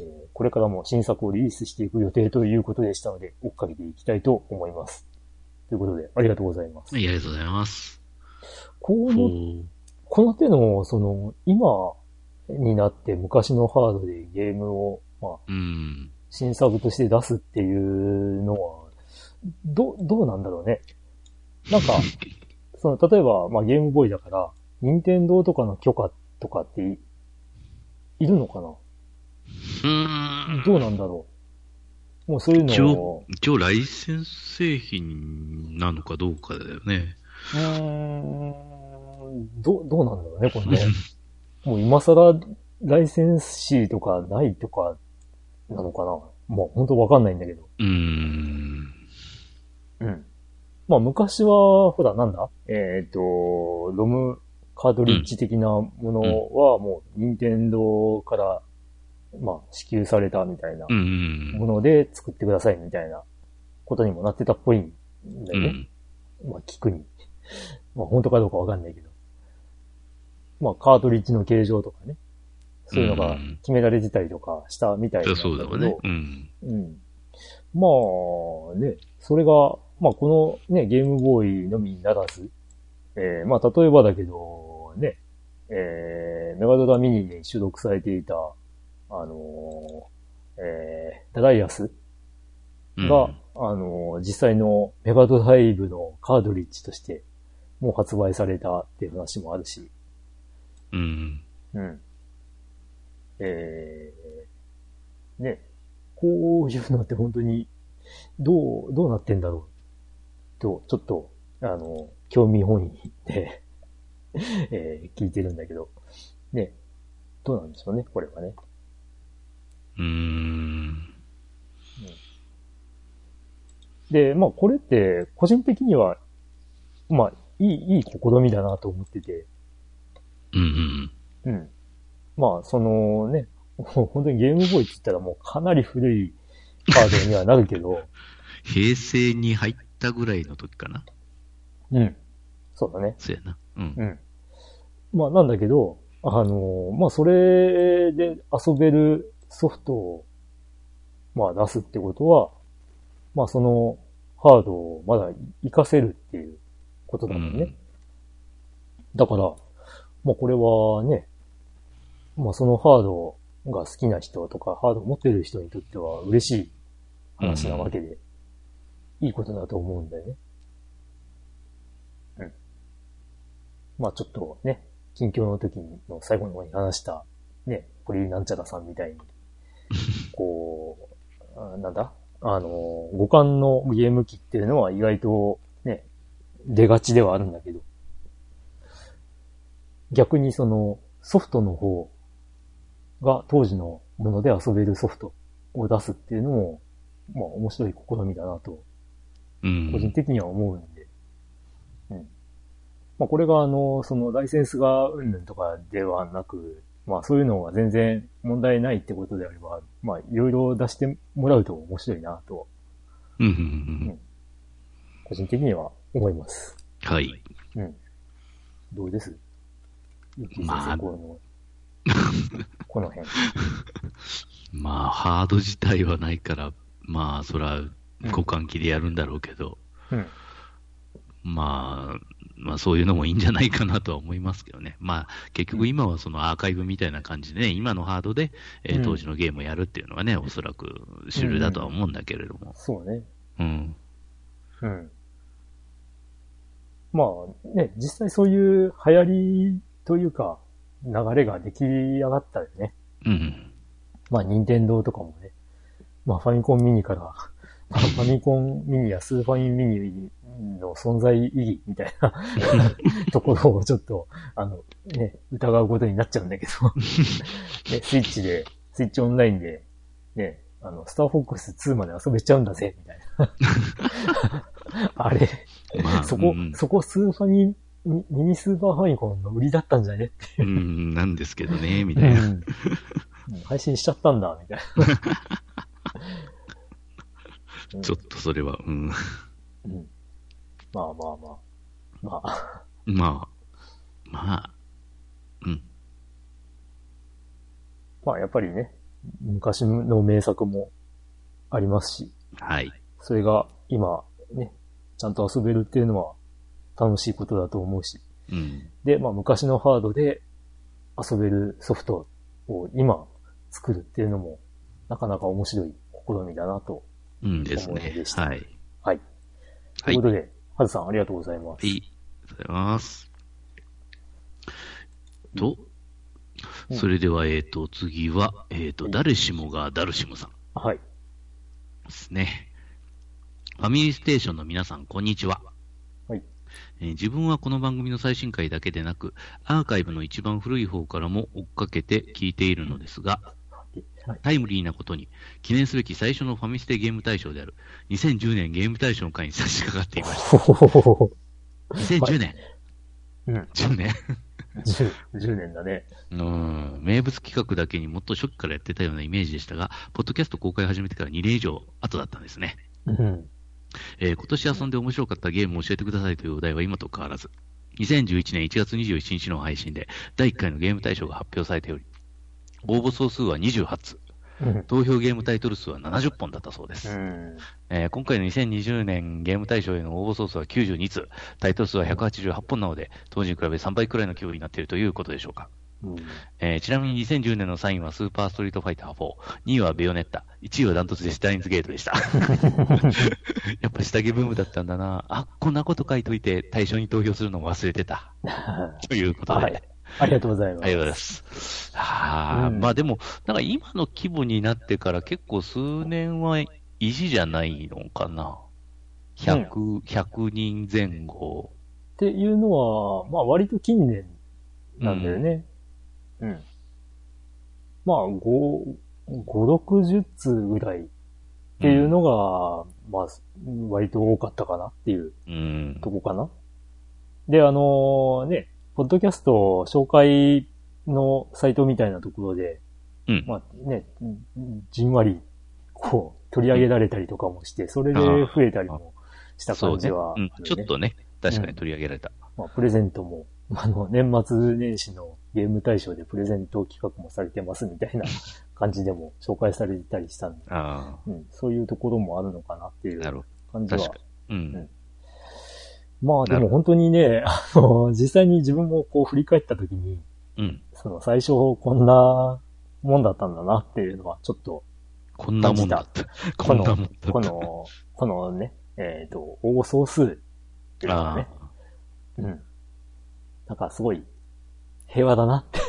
えーこれからも新作をリリースしていく予定ということでしたので、追っかけていきたいと思います。ということで、ありがとうございます。はい、ありがとうございます。こほの、う。この手の、その、今になって昔のハードでゲームを、まあ、うん。新作として出すっていうのは、ど、どうなんだろうね。なんか、[laughs] その、例えば、まあゲームボーイだから、任天堂とかの許可とかってい、いるのかな？うーん。どうなんだろう？もうそういう一のを応、、一応ライセンス製品なのかどうかだよね。うーん、ど、どうなんだろうね、これね。[laughs] もう今更、ライセンスシとかないとか、なのかな？もう本当わかんないんだけど。うーん。うん。まあ昔は、ほら、なんだ？えっ、と、ロムカートリッジ的なものはもう、任天堂から、まあ、支給されたみたいなうんうんもので作ってくださいみたいなことにもなってたっぽいんだうん。うよね。ん。まあ聞くに。まあ本当かどうかわかんないけど。まあカートリッジの形状とかね。そういうのがうん決められてたりとかしたみたいなんだけど。そうだわね。うん。うん。まあね、それが、まあこのね、ゲームボーイのみならず、えーまあ例えばだけど、ね、えーメガドラミニに収録されていた、あのーえーダライアスうんが、あのー実際のメガドライブのカードリッジとして、もう発売されたっていう話もあるし、うん。うん。えー、ね、こういうのって本当に、どう、どうなってんだろうと、ちょっと、あの、興味本位で、[laughs] えー聞いてるんだけど、ね、どうなんでしょうね、これはね。うーん。で、まあ、これって、個人的には、まあ、いい、いい試みだなと思ってて、うんうん。うん。まあ、そのね、[laughs] 本当にゲームボーイって言ったらもうかなり古いカードにはなるけど、[laughs] 平成に入ったぐらいの時かな。うん。そうだね。そうやな。うん。うん。まあ、なんだけど、あの、まあ、それで遊べるソフトを、まあ、出すってことは、まあ、そのハードをまだ活かせるっていうことだもんね。だから、まあ、これはね、まあ、そのハードが好きな人とか、ハードを持ってる人にとっては嬉しい話なわけで、いいことだと思うんだよね。うん。まあちょっとね、近況の時の最後の方に話した、ね、ポリなんちゃらさんみたいに、[laughs] こう、あなんだ？あの、五感のゲーム機っていうのは意外とね、出がちではあるんだけど、逆にそのソフトの方が当時のもので遊べるソフトを出すっていうのも、まあ面白い試みだなと、うん。個人的には思。うん。まあこれがあの、そのライセンスがうんぬんとかではなく、まあそういうのが全然問題ないってことであれば、まあいろいろ出してもらうと面白いなと、うんうんうん個人的には思います。はい。うん。どうです？まあこの、[laughs] この辺。まあ、ハード自体はないから、まあ、そら、互換機でやるんだろうけど、うん。まあ、まあ、そういうのもいいんじゃないかなとは思いますけどね。[laughs] まあ、結局今はそのアーカイブみたいな感じでね、今のハードで、えーうん当時のゲームをやるっていうのはね、おそらく主流だとは思うんだけれども。そうね。うん。うん。まあね、実際そういう流行りというか、流れが出来上がったよね。うん。まあ、任天堂とかもね。まあ、ファミコンミニから、まあ、ファミコンミニやスーファミミニの存在意義みたいな [laughs] ところをちょっと、あの、ね、疑うことになっちゃうんだけど、[laughs] ね、スイッチで、スイッチオンラインで、ね、あの、スターフォックス2まで遊べちゃうんだぜ、みたいな。[laughs] あれ、まあ、そこ、うんそこスーファミ、ミミニスーパーファミコンの売りだったんじゃね？ってうん、なんですけどね、みたいな。うん配信しちゃったんだ、みたいな。ちょっとそれは、うん。うんまあまあまあ。まあ、まあ、まあ、うん。まあやっぱりね、昔の名作もありますし、はい。それが今ね、ちゃんと遊べるっていうのは楽しいことだと思うし。うん。で、まあ昔のハードで遊べるソフトを今作るっていうのもなかなか面白い試みだなと。うんですね思いでし。たはい。はい。とはい。いうことで、はずさんありがとうございます。はい。ありがとうございます。と、うんそれでは、えっ、と、次は、えっ、と、誰しもがダルシムさんはい。ですね。ファミリーステーションの皆さん、こんにちは。はい。えー自分はこの番組の最新回だけでなく、アーカイブの一番古い方からも追っかけて聞いているのですが、はい。タイムリーなことに、記念すべき最初のファミステゲーム大賞である、2010年ゲーム大賞の回に差し掛かっていました。ほほほほほ。2010年、うん。10年10、10年だね。うん、名物企画だけにもっと初期からやってたようなイメージでしたが、ポッドキャスト公開始めてから2年以上後だったんですね。うん。えー今年遊んで面白かったゲームを教えてくださいというお題は今と変わらず、2011年1月21日の配信で第1回のゲーム大賞が発表されており、応募総数は28通、うん。投票ゲームタイトル数は70本だったそうです。うん。えー今回の2020年ゲーム大賞への応募総数は92通、タイトル数は188本なので、当時に比べ3倍くらいの規模になっているということでしょうか。うん。えーちなみに2010年の3位はスーパーストリートファイター4、2位はベヨネッタ、1位はダントツでスタインズゲートでした。[laughs] やっぱ下着ブームだったんだな。あ、こんなこと書いといて対象に投票するのも忘れてた。[laughs] ということで。はい。[laughs] ありがとうございます。ありがとうございます。はあ、うんまあでも、なんか今の規模になってから結構数年は維持じゃないのかな。100、100人前後。っていうのは、まあ割と近年なんだよね。うん。まあ、5、5、60通ぐらいっていうのが、まあ、割と多かったかなっていううん。とこかな。で、あのね、ポッドキャスト紹介のサイトみたいなところで、うん。まあね、じんわり、こう、取り上げられたりとかもして、それで増えたりもした。感じはあうん。ちょっとね、確かに取り上げられた。まあ、プレゼントも、あの、年末年始のゲーム大賞でプレゼント企画もされてますみたいな感じでも紹介されてたりしたんで、あうん、そういうところもあるのかなっていうるほ感じど。確はか。に。うん。まあでも本当にね、あの、実際に自分もこう振り返った時に、うん。その最初こんなもんだったんだなっていうのはちょっと、こんなもんだった。こんなもんだった。この、このね、えっ、と、応募総数っていうのがね、あうん。なんかすごい平和だなって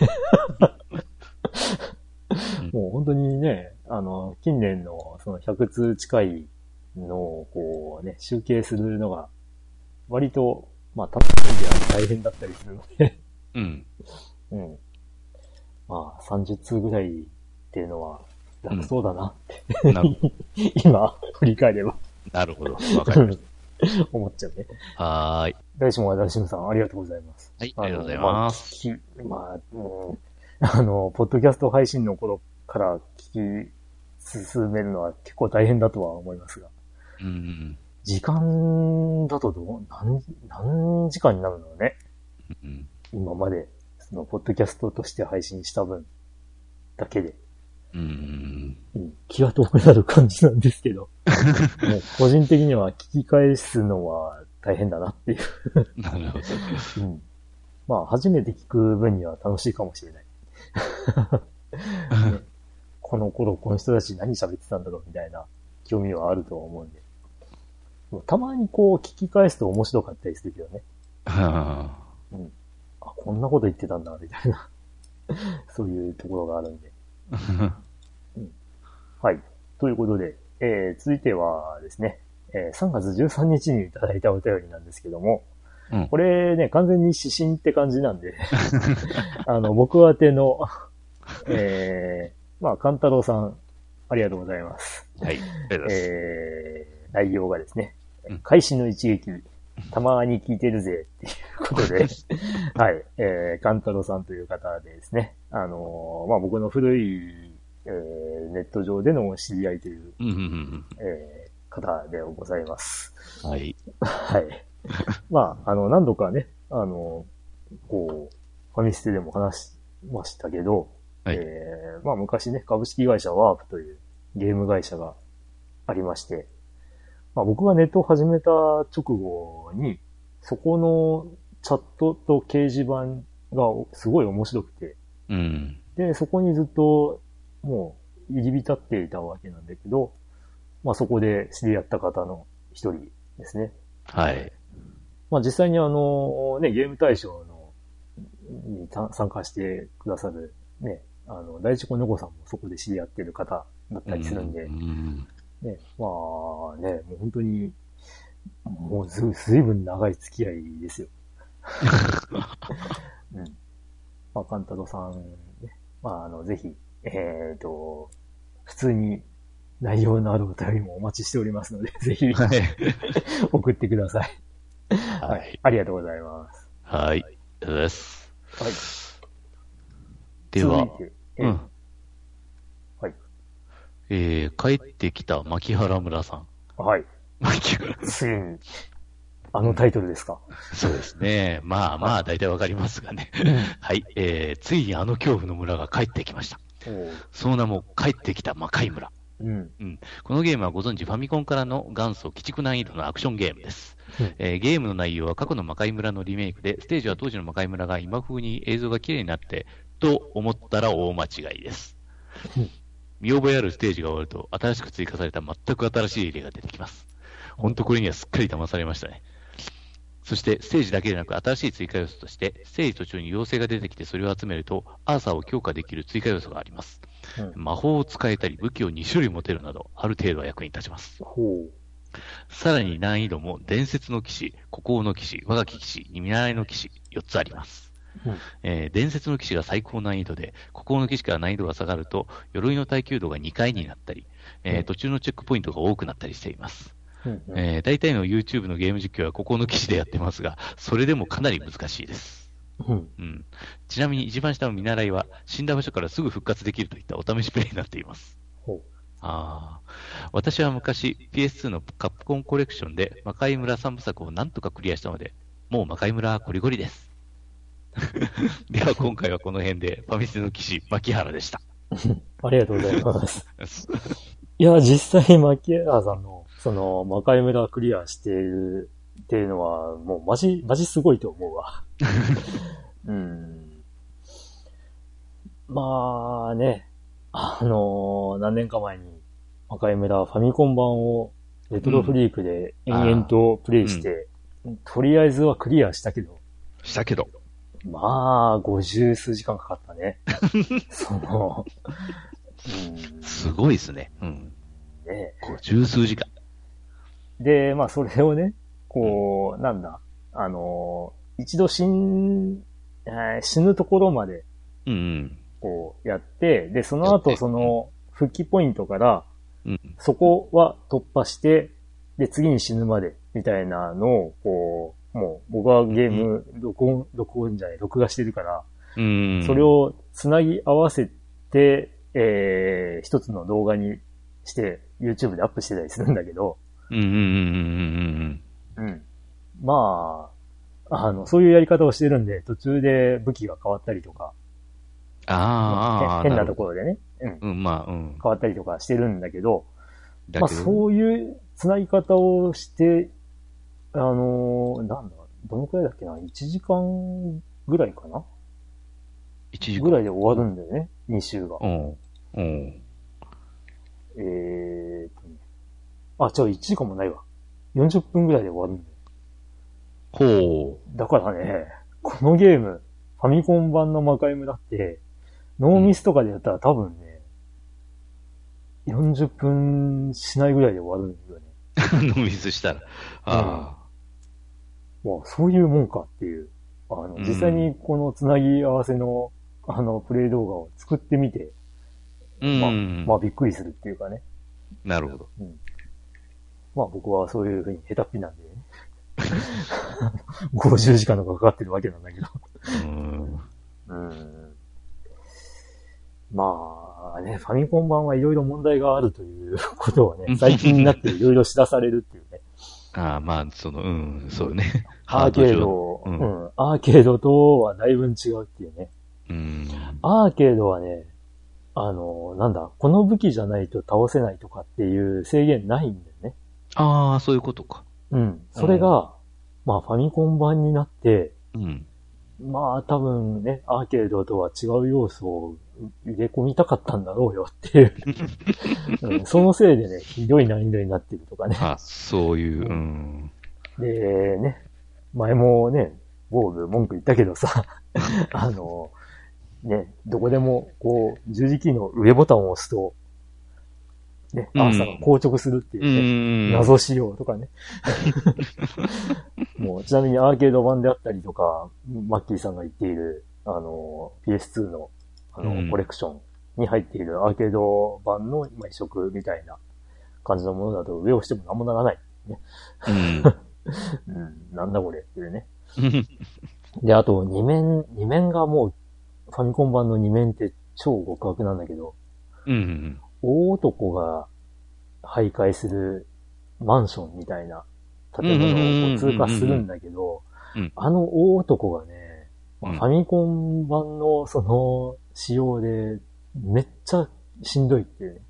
うん。もう本当にね、あの、近年のその100通近いのをこうね、集計するのが、割と、まあ、楽しんでは大変だったりするので、うん。うん。まあ、30通ぐらいっていうのは、楽そうだなって、なる [laughs] 今、振り返ればなるほど。わかりまし [laughs] 思っちゃうね。た。はーい。大志も大志さん、ありがとうございます。はい、のありがとうございます。まあ、まあ、うん、あの、ポッドキャスト配信の頃から聞き進めるのは結構大変だとは思いますが、うん。時間だとどう、何、何時間になるのね？うん。今まで、その、ポッドキャストとして配信した分だけで、うん。うん、気が遠くなる感じなんですけど、[laughs] もう個人的には聞き返すのは大変だなっていう。なるほど。うん、まあ、初めて聞く分には楽しいかもしれない。[laughs] ねこの頃、この人たち何喋ってたんだろうみたいな興味はあるとは思うんで。たまにこう聞き返すと面白かったりするけどね。はあ、こんなこと言ってたんだ、みたいな。[laughs] そういうところがあるんで。あ [laughs] はい。ということで、えー、続いてはですね、えー3月13日にいただいたお便りなんですけども、うんこれね、完全に指針って感じなんで、[laughs] あの、僕宛ての、えー、まあ、カンタロウさん、ありがとうございます。はい。ありがとうございます。えー、内容がですねうん、会心の一撃、たまに聞いてるぜっていうことで、[laughs] はい、えー、カンタロウさんという方でですね、あのーまあ、僕の古い、えー、ネット上での知り合いという、えー、方でございます。うん。はい。はい。[laughs] まあ、あの、何度かね、あの、こう、ファミステでも話しましたけど、はいえーまあ昔ね、株式会社ワープというゲーム会社がありまして、まあ僕がネットを始めた直後に、そこのチャットと掲示板がすごい面白くて、うん。で、そこにずっともう入り浸っていたわけなんだけど、まあそこで知り合った方の一人ですね。はい。まあ実際にあの、ね、ゲーム大賞の、にた参加してくださる、ね、あの、大地子猫さんもそこで知り合ってる方だったりするんで、うん。ね、まあね、もう本当に、もうず、ずいぶん長い付き合いですよ。[laughs] うん。まあ、カンタロウさん、ね、まあ、あの、ぜひ、えっ、と、普通に内容のあるお便りもお待ちしておりますので、[laughs] ぜひはい。[laughs] 送ってください。ははいい。。ありがとうございます。はい。ありがとうございます。はい。では、うん。はい。えー、帰ってきた牧原村さん。はい。牧原。ついに、あのタイトルですか？そうですね。まあまあ、大体わかりますがね。はい。えー、ついにあの恐怖の村が帰ってきました。その名も帰ってきた魔界村。うん。このゲームはご存知ファミコンからの元祖鬼畜難易度のアクションゲームです。うんえーゲームの内容は過去の魔界村のリメイクで、ステージは当時の魔界村が今風に映像が綺麗になって、と思ったら大間違いですうん。見覚えあるステージが終わると、新しく追加された全く新しいエリアが出てきます。本当これにはすっかり騙されましたね。そして、ステージだけでなく新しい追加要素として、ステージ途中に妖精が出てきてそれを集めると、アーサーを強化できる追加要素があります。うん魔法を使えたり、武器を2種類持てるなど、ある程度は役に立ちます。ほさらに難易度も、伝説の騎士、孤高の騎士、我が騎士、見習いの騎士、4つあります。うんえー伝説の騎士が最高難易度で、孤高の騎士から難易度が下がると、鎧の耐久度が2回になったり、えーうん途中のチェックポイントが多くなったりしています。う。うんうんえー大体の YouTube のゲーム実況は孤高の騎士でやってますが、それでもかなり難しいです。うん。うん、ちなみに一番下の見習いは、死んだ場所からすぐ復活できるといったお試しプレイになっています。ほああ。私は昔 PS2 のカプコンコレクションで魔界村3部作をなんとかクリアしたので、もう魔界村はゴリゴリです。[laughs] では今回はこの辺でファミステの騎士、牧原でした。う。[laughs] ありがとうございます。[laughs] いや、実際、マキエラーさんの、その、魔界村クリアしているっていうのは、もう、マジ、マジすごいと思うわ。うん。まあね、あのー何年か前に、魔界村ファミコン版をレトロフリークで延々とプレイして、とりあえずはクリアしたけど、したけど。まあ、五十数時間かかったね。[laughs] その、うん、すごいですね。うん。ねこう十数時間。で、まあ、それをね、こう、なんだ、あの、一度死ん、えー死ぬところまで。こう、やって、で、その後、その、復帰ポイントから、うん。そこは突破して、で、次に死ぬまで、みたいなのを、こう、もう、僕はゲーム、録音、録音じゃない、録画してるから、うん。それ、をつなぎ合わせて、えー、一つの動画にして、YouTube でアップしてたりするんだけど、うんうんうんうんうんうん。まあ、あの、そういうやり方をしてるんで、途中で武器が変わったりとか、ああ、変変なとろ。ころでね、うん、うん、まあ、うん。変わったりとかしてるんだけど、まあだけど、そういう繋ぎ方をして、あのーなんだ、どのくらいだっけな ?1 時間ぐらいかな？一時ぐらいで終わるんだよね、2週が。うん。うん。えーとね。あ、違う、1時間もないわ。40分ぐらいで終わるんだよ。ほだからね、このゲーム、ファミコン版の魔界村って、ノーミスとかでやったら多分ね、40分しないぐらいで終わるんだよね。う。飲み水したら。あもうそういうもんかっていう。あの、うん実際にこのつなぎ合わせの、あの、プレイ動画を作ってみて、あ。うん。まあ、まあびっくりするっていうかね。なるほど。まあ僕はそういうふうに下手っぴなんで、ね、50時間とかかかってるわけなんだけど。うん。うん。まあね、ファミコン版はいろいろ問題があるということをね、[laughs] 最近になっていろいろ知らされるっていうね。ああ、まあ、その、うん、そうね。[laughs] アーケー上ド、ううんん、アーケードとはだいぶ違うっていうね。うん。アーケードはね、あの、なんだ、この武器じゃないと倒せないとかっていう制限ないんだよね。ああ、そういうことか。うん。それが、まあファミコン版になって、うん。まあ多分ね、アーケードとは違う要素を入れ込みたかったんだろうよっていう、[laughs] うん。そのせいでね、ひどい難易度になってるとかね。あそういう、うん。で、ね、前もね、ゴール文句言ったけどさ、あの、ね、どこでも、こう、十字キーの上ボタンを押すと、ね、うんアーサーが硬直するっていううね、ん。謎仕様とかね。[laughs] もう、ちなみにアーケード版であったりとか、マッキーさんが言っている、あの、PS2 の、あの、うんコレクションに入っているアーケード版の、まあ、移植みたいな感じのものだと上をしても何もならない。うん。うん、なんだこれっていうね。[laughs] で、あと、二面、二面がもう、ファミコン版の二面って超極悪なんだけど、うん。大男が徘徊するマンションみたいな建物を通過するんだけどうん、あの大男がね、まあうんファミコン版のその仕様でめっちゃしんどいっていうね。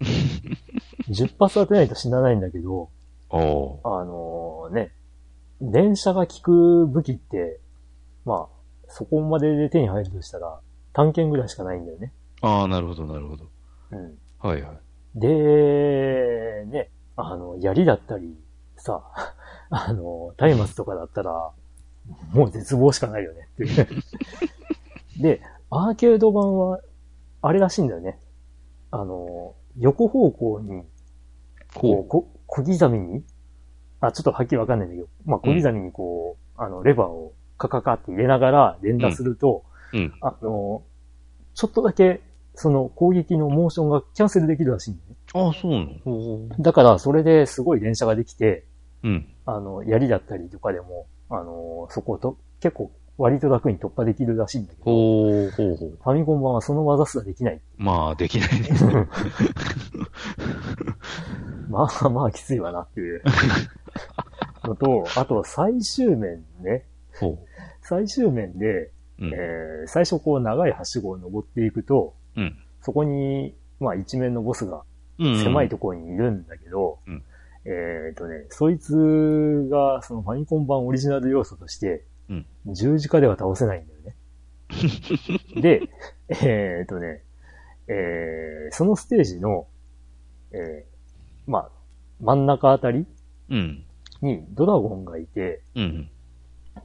[laughs] 10発当てないと死なないんだけど、あのね、電車が効く武器って、まあ、そこまでで手に入るとしたら、探検ぐらいしかないんだよね。ああ、なるほど、なるほど。うん。はいはい。で、ね、あの、槍だったり、さ、[laughs] あの、松明とかだったら、もう絶望しかないよねっていう。[laughs] で、アーケード版は、あれらしいんだよね。あの、横方向に、こう、ここ小刻みに、あ、ちょっとはっきりわかんないんだけど、まあ、小刻みにこう、あの、レバーをカカカって入れながら連打すると、う。うん。あの、ちょっとだけ、その攻撃のモーションがキャンセルできるらしいんだよね。ああ、そうなの？ほだから、それですごい連射ができて、う。うん。あの、槍だったりとかでも、あの、そこと、結構割と楽に突破できるらしいんだけど、ほう、ほうほう。ファミコン版はその技すらできない。まあ、できないね。[laughs] まあまあきついわなっていう [laughs] のと、あと最終面ね。ほ最終面で、う。うん。えー最初こう長いはしごを登っていくと、うん。そこに、まあ一面のボスがうん。狭いところにいるんだけど、うんえっ、とね、そいつがそのファミコン版オリジナル要素として、うん十字架では倒せないんだよね。[laughs] で、えっ、とね、えーそのステージの、えーまあ、真ん中あたりうん。にドラゴンがいて、うん。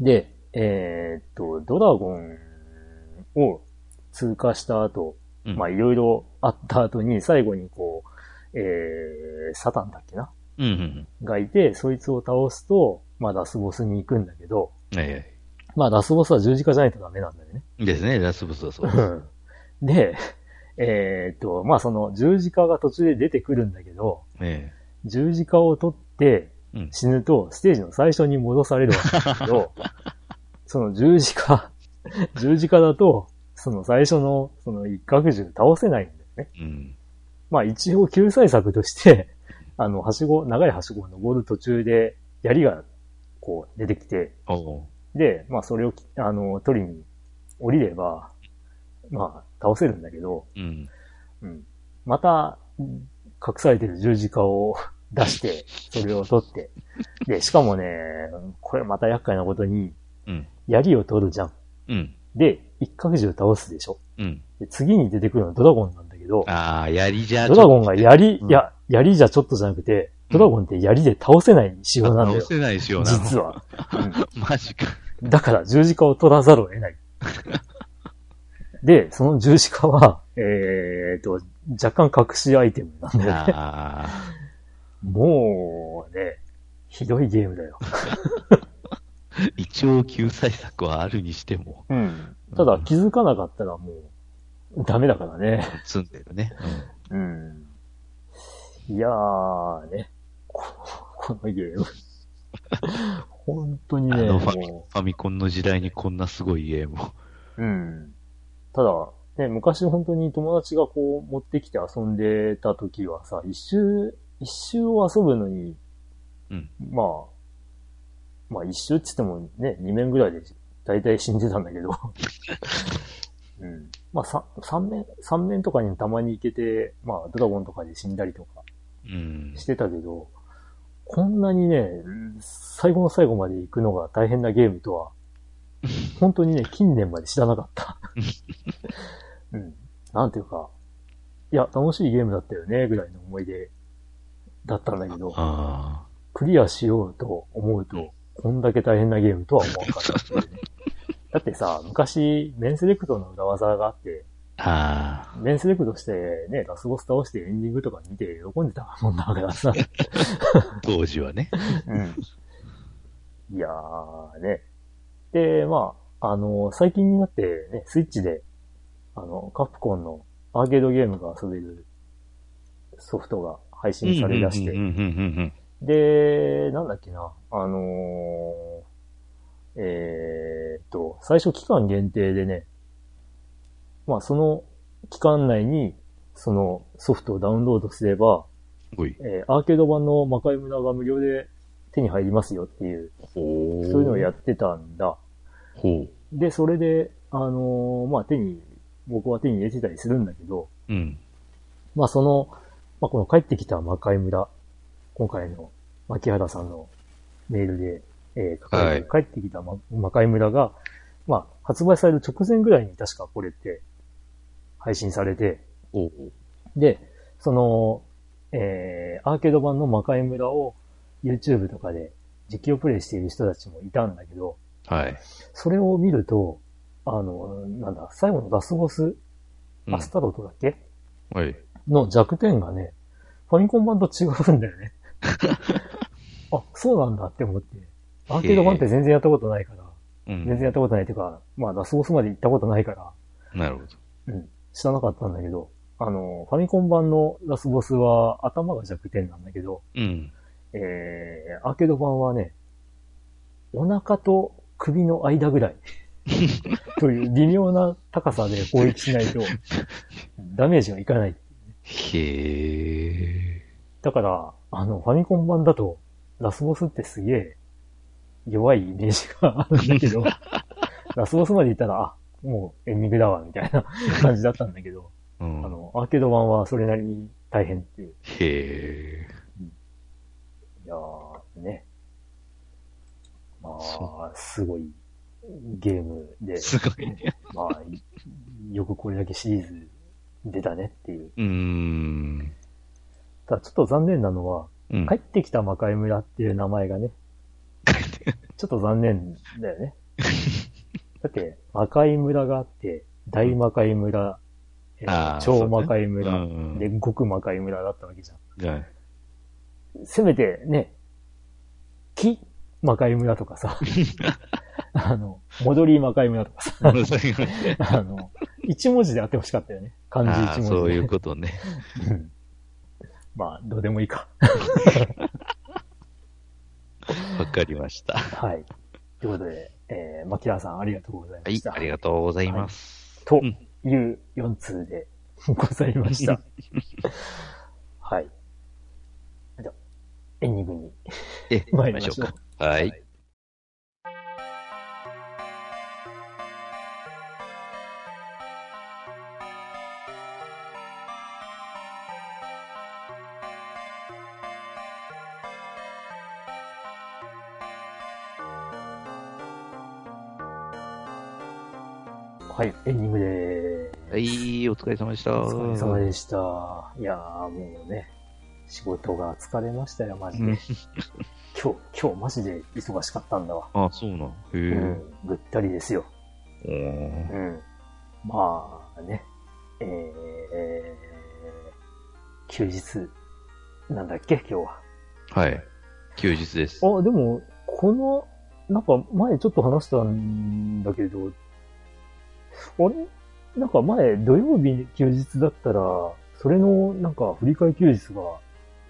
で、えーっと、ドラゴンを通過した後、うん。まあいろいろあった後に最後にこう、えー、サタンだっけな？うん。うん。がいて、そいつを倒すと、まあラスボスに行くんだけど、はいはい。まあラスボスは十字架じゃないとダメなんだよね。ですね、ラスボスはそう。うんで、えーっと、まあその十字架が途中で出てくるんだけど、え十字架を取ってえ。うん。死ぬとステージの最初に戻されるわけだけど、[laughs] その十字架、十字架だと、その最初のその一角獣倒せないんだよね。うん。まあ一応救済策として、あの、はしご、長いはしごを登る途中で槍がこう出てきて。で、まあそれをき、あの、取りに降りれば、まあ倒せるんだけど、うん。うん。また、隠されてる十字架を出して、[laughs] それを取って。で、しかもね、これまた厄介なことに、うん。槍を取るじゃん。うん。で、一角獣倒すでしょ。うん。で次に出てくるのはドラゴンなんだけど、ああ、やりじゃドラゴンが槍、うんいや、槍じゃちょっとじゃなくて、ドラゴンって槍で倒せない仕様なんだよ倒。せないしようなの。実は。マジか。うんだから十字架を取らざるを得ない。で、その十字架は、えーと、若干隠しアイテムなんだよね。ああ。もうね、ひどいゲームだよ。一応救済策はあるにしても、うん。ただ気づかなかったらもう、ダメだからね。積んでるね。うん。いやーね、ここのゲーム。本当にね、ファファミコンの時代にこんなすごいゲームを。う、うん。ただ、ね、昔本当に友達がこう持ってきて遊んでた時はさ、一周、一周を遊ぶのに、うん。まあ、まあ一周って言ってもね、二面ぐらいで大体死んでたんだけど。[laughs] うん。まあ三、三面、三面とかにたまに行けて、まあドラゴンとかで死んだりとかうん。してたけど、こんなにね、最後の最後まで行くのが大変なゲームとは、[laughs] 本当にね、近年まで知らなかった。[laughs] うん。なんていうか、いや、楽しいゲームだったよね、ぐらいの思い出だったんだけど、あクリアしようと思うと、こんだけ大変なゲームとは思わなかったっていうね。[laughs] だってさ、昔、メンセレクトの裏技があって、あ。あメンセレクトしてね、ラスボス倒してエンディングとか見て喜んでたもんだからさ。あ。[laughs] 当時はね。うん。いやーね。で、まあ、あの、最近になってね、スイッチで、あの、カプコンのアーケードゲームが遊べるソフトが配信されだしてで、なんだっけな、あのーえーっと、最初期間限定でね、まあその期間内にそのソフトをダウンロードすれば。えーアーケード版の魔界村が無料で手に入りますよっていう、ほそういうのをやってたんだ。ほう。で、それで、あのーまあ手に、僕は手に入れてたりするんだけど、うん。まあその、まあこの帰ってきた魔界村、今回の牧原さんのメールで、えー書かれてる、帰ってきた魔魔界村が、まあ発売される直前ぐらいに確かこれって配信されて、おうで、その、えーアーケード版の魔界村を YouTube とかで実況プレイしている人たちもいたんだけど、はい。それを見ると、あの、なんだ、最後のラスボス、うんアスタロトだっけ、はい。の弱点がね、ファミコン版と違うんだよね。[laughs] あ、そうなんだって思って。アーケード版って全然やったことないから、うん。全然やったことないっていうか、まあラスボスまで行ったことないから、なるほど。うん、知らなかったんだけど、あの、ファミコン版のラスボスは頭が弱点なんだけど、うん。えー、アーケード版はね、お腹と首の間ぐらい [laughs] という微妙な高さで攻撃しないとダメージがいかない。へえ。だから、あの、ファミコン版だと、ラスボスってすげえ弱いイメージがあるんだけど、[laughs] ラスボスまで行ったら、あ、もうエンディングだわ、みたいな [laughs] 感じだったんだけど、うん。あの、アーケード版はそれなりに大変っていう。へえ。いやー、ね。まそあ、すごいゲームで、すごいね。[laughs] まあ、いよくこれだけシリーズ出たねっていう。うーん。ただちょっと残念なのは、うん。帰ってきた魔界村っていう名前がね、ちょっと残念だよね。[laughs] だって、魔界村があって、大魔界村、えーあー超魔界村、ねうんうんで、極魔界村だったわけじゃん。はい。せめてね、木魔界村とかさ、[laughs] あの、戻り魔界村とかさ、あの、一文字であってほしかったよね。漢字一文字で。そういうことね。うんまあ、どうでもいいか。[laughs] わかりました。ははい。ということで、えー、マキラーさんありがとうございまいし、た。ありがとうございます。とうんいう4通でございました。[laughs] はい。じゃあ、エンディングにえ、参りましょうか。。はい。はい、エンディングではい、お疲れ様でした。ーす。お疲れ様でした。いやー、もうね、仕事が疲れましたよ、マジで。うん [laughs] 今日、今日マジで忙しかったんだわ。あ、そうなん。へうえ。ん、ぐったりですよ。うん。まあね、えー、休日、なんだっけ、今日は。はい。休日です。あ、でも、この、なんか前ちょっと話したんだけど、あれなんか前土曜日休日だったら、それのなんか振り替え休日が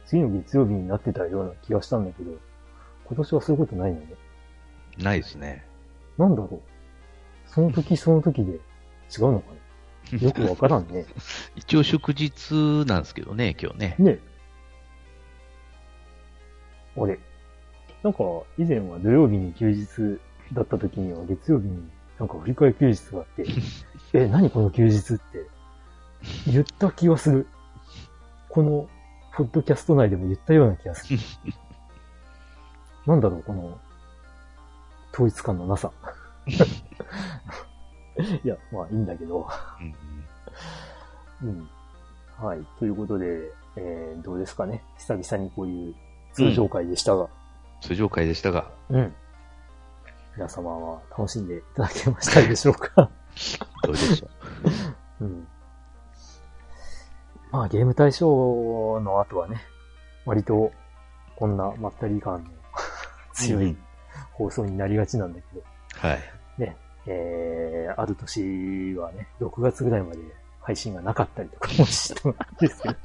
次の月曜日になってたような気がしたんだけど、今年はそういうことないのね。ないですね。なんだろう。その時その時で違うのかな [laughs] よくわからんね。一応祝日なんですけどね、今日ね。ねあれなんか、以前は土曜日に休日だった時には月曜日になんか振り替え休日があって、[laughs] え、何この休日って言った気がする。この、ポッドキャスト内でも言ったような気がする。[laughs] なんだろう、この、統一感のなさ。[laughs] いや、まあいいんだけど。うんうん。はい。ということで、えー、どうですかね。久々にこういう通常会でしたが。通常会でしたが、うん。皆様は楽しんでいただけましたでしょうか？[laughs] どうでしょう。うん。まあ、ゲーム対象の後はね、割と、こんなまったり感の強い放送になりがちなんだけど、はい。ね、えー、ある年はね、6月ぐらいまで配信がなかったりとかもしたんですけど、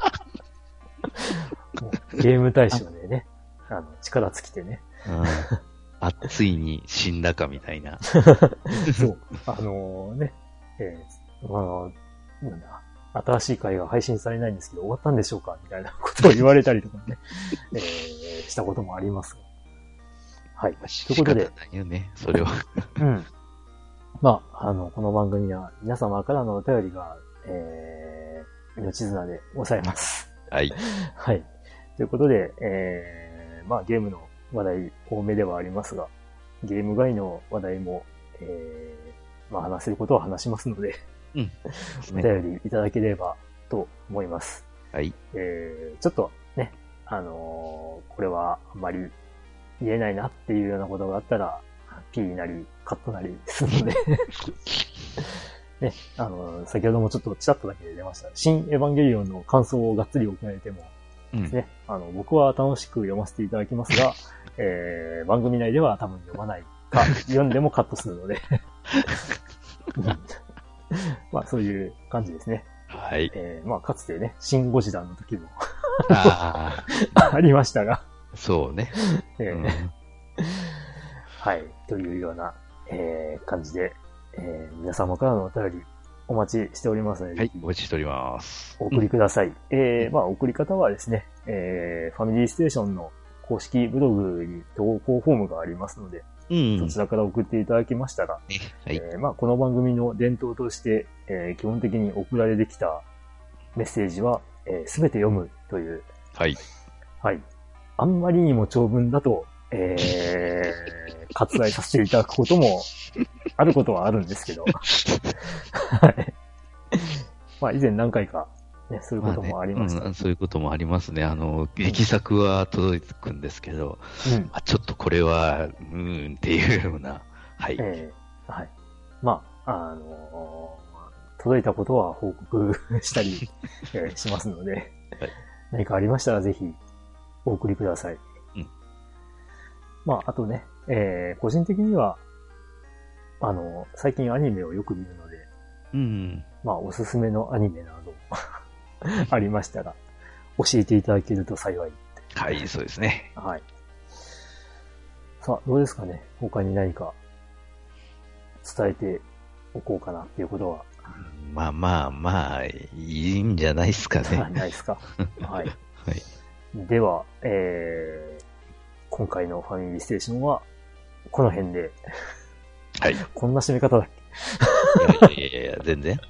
[laughs] ゲーム対象でね、あの、力尽きてね、うん。あ、ついに死んだかみたいな。[laughs] そう、あのね、えー、まあ、なんだ、新しい回が配信されないんですけど、終わったんでしょうかみたいなことを言われたりとかね、[laughs] えー、したこともありますが。はい。ということでないよね、それは。うん。まあ、あの、この番組は皆様からのお便りが、えー、命綱でございます。はい。はい。ということで、えー、まあゲームの話題多めではありますが、ゲーム外の話題も、えー、まあ話せることは話しますので、うん。[laughs] お便りいただければと思います。はい。えー、ちょっとね、あのーこれはあんまり言えないなっていうようなことがあったら、P なりカットなりするので、[laughs] ね、あのー先ほどもちょっとチラッとだけ出ました。新エヴァンゲリオンの感想をがっつり送られても、うん。ね、あの、僕は楽しく読ませていただきますが、[laughs] えー、番組内では多分読まないか、[laughs] 読んでもカットするので、う [laughs] んまあそういう感じですね。はい。えー、まあかつてね、シン・ゴジラの時もああ、[laughs] ありましたが、そうね。えーうんはい、というような、えー、感じで、えー、皆様からのお便りお待ちしておりますので、はいお待ちしております。お送りください。えー、まあ、送り方はですね、えー、ファミリーステーションの公式ブログに投稿フォームがありますので、うん。そちらから送っていただきましたら、ねはい。えーまあ、この番組の伝統として、えー基本的に送られてきたメッセージは、えー、全て読むという、はい。はい。あんまりにも長文だと、えー、[laughs] 割愛させていただくことも、あることはあるんですけど、[laughs] はい。まあ、以前何回か、ね、そういうこともありました。うんそういうこともありますね。あの、劇作は届くんですけど、うんあちょっとこれは、うーんっていうような、はい。えーはい。まあ、あのー届いたことは報告 [laughs] したり、えーしますので、はい何かありましたらぜひお送りください。うんまあ、あとね、えー個人的には、あの、最近アニメをよく見るので、うん。まあ、おすすめのアニメなど [laughs] ありましたら、教えていただけると幸い。はい、そうですね。はい。さあ、どうですかね？他に何か伝えておこうかなっていうことは、まあまあまあ、いいんじゃないですかね。[laughs] ないですか？はい。[laughs] はい。では、えー、今回のファミリーステーションは、この辺で、はい。いこんな締め方だっやいやいやいや、全然。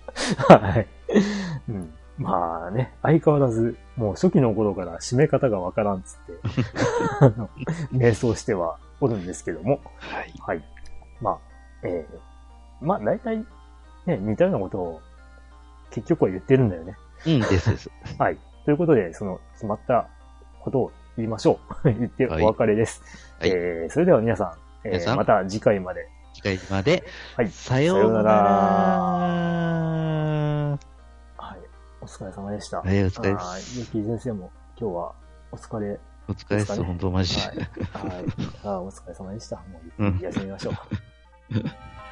けはい。うん。まあね、相変わらず、もう初期の頃から締め方がわからんっつって、[laughs] 瞑想してはおるんですけども、はい。はい。まあ、えー、まあ大体、ね、似たようなことを結局は言ってるんだよね。うん、ですです。[laughs] はい。ということで、その決まったことを言いましょう。[laughs] 言ってお別れです。はいえー、それでは皆さん、えー、皆さんまた次回まで。次回まで、はい。さようなら。はい。お疲れ様でした。はいお疲れですはい。ゆき先生も今日はお疲れ。お疲れです、本当マジで。はい。はい。あーお疲れ様でした。もう休みましょう。[laughs]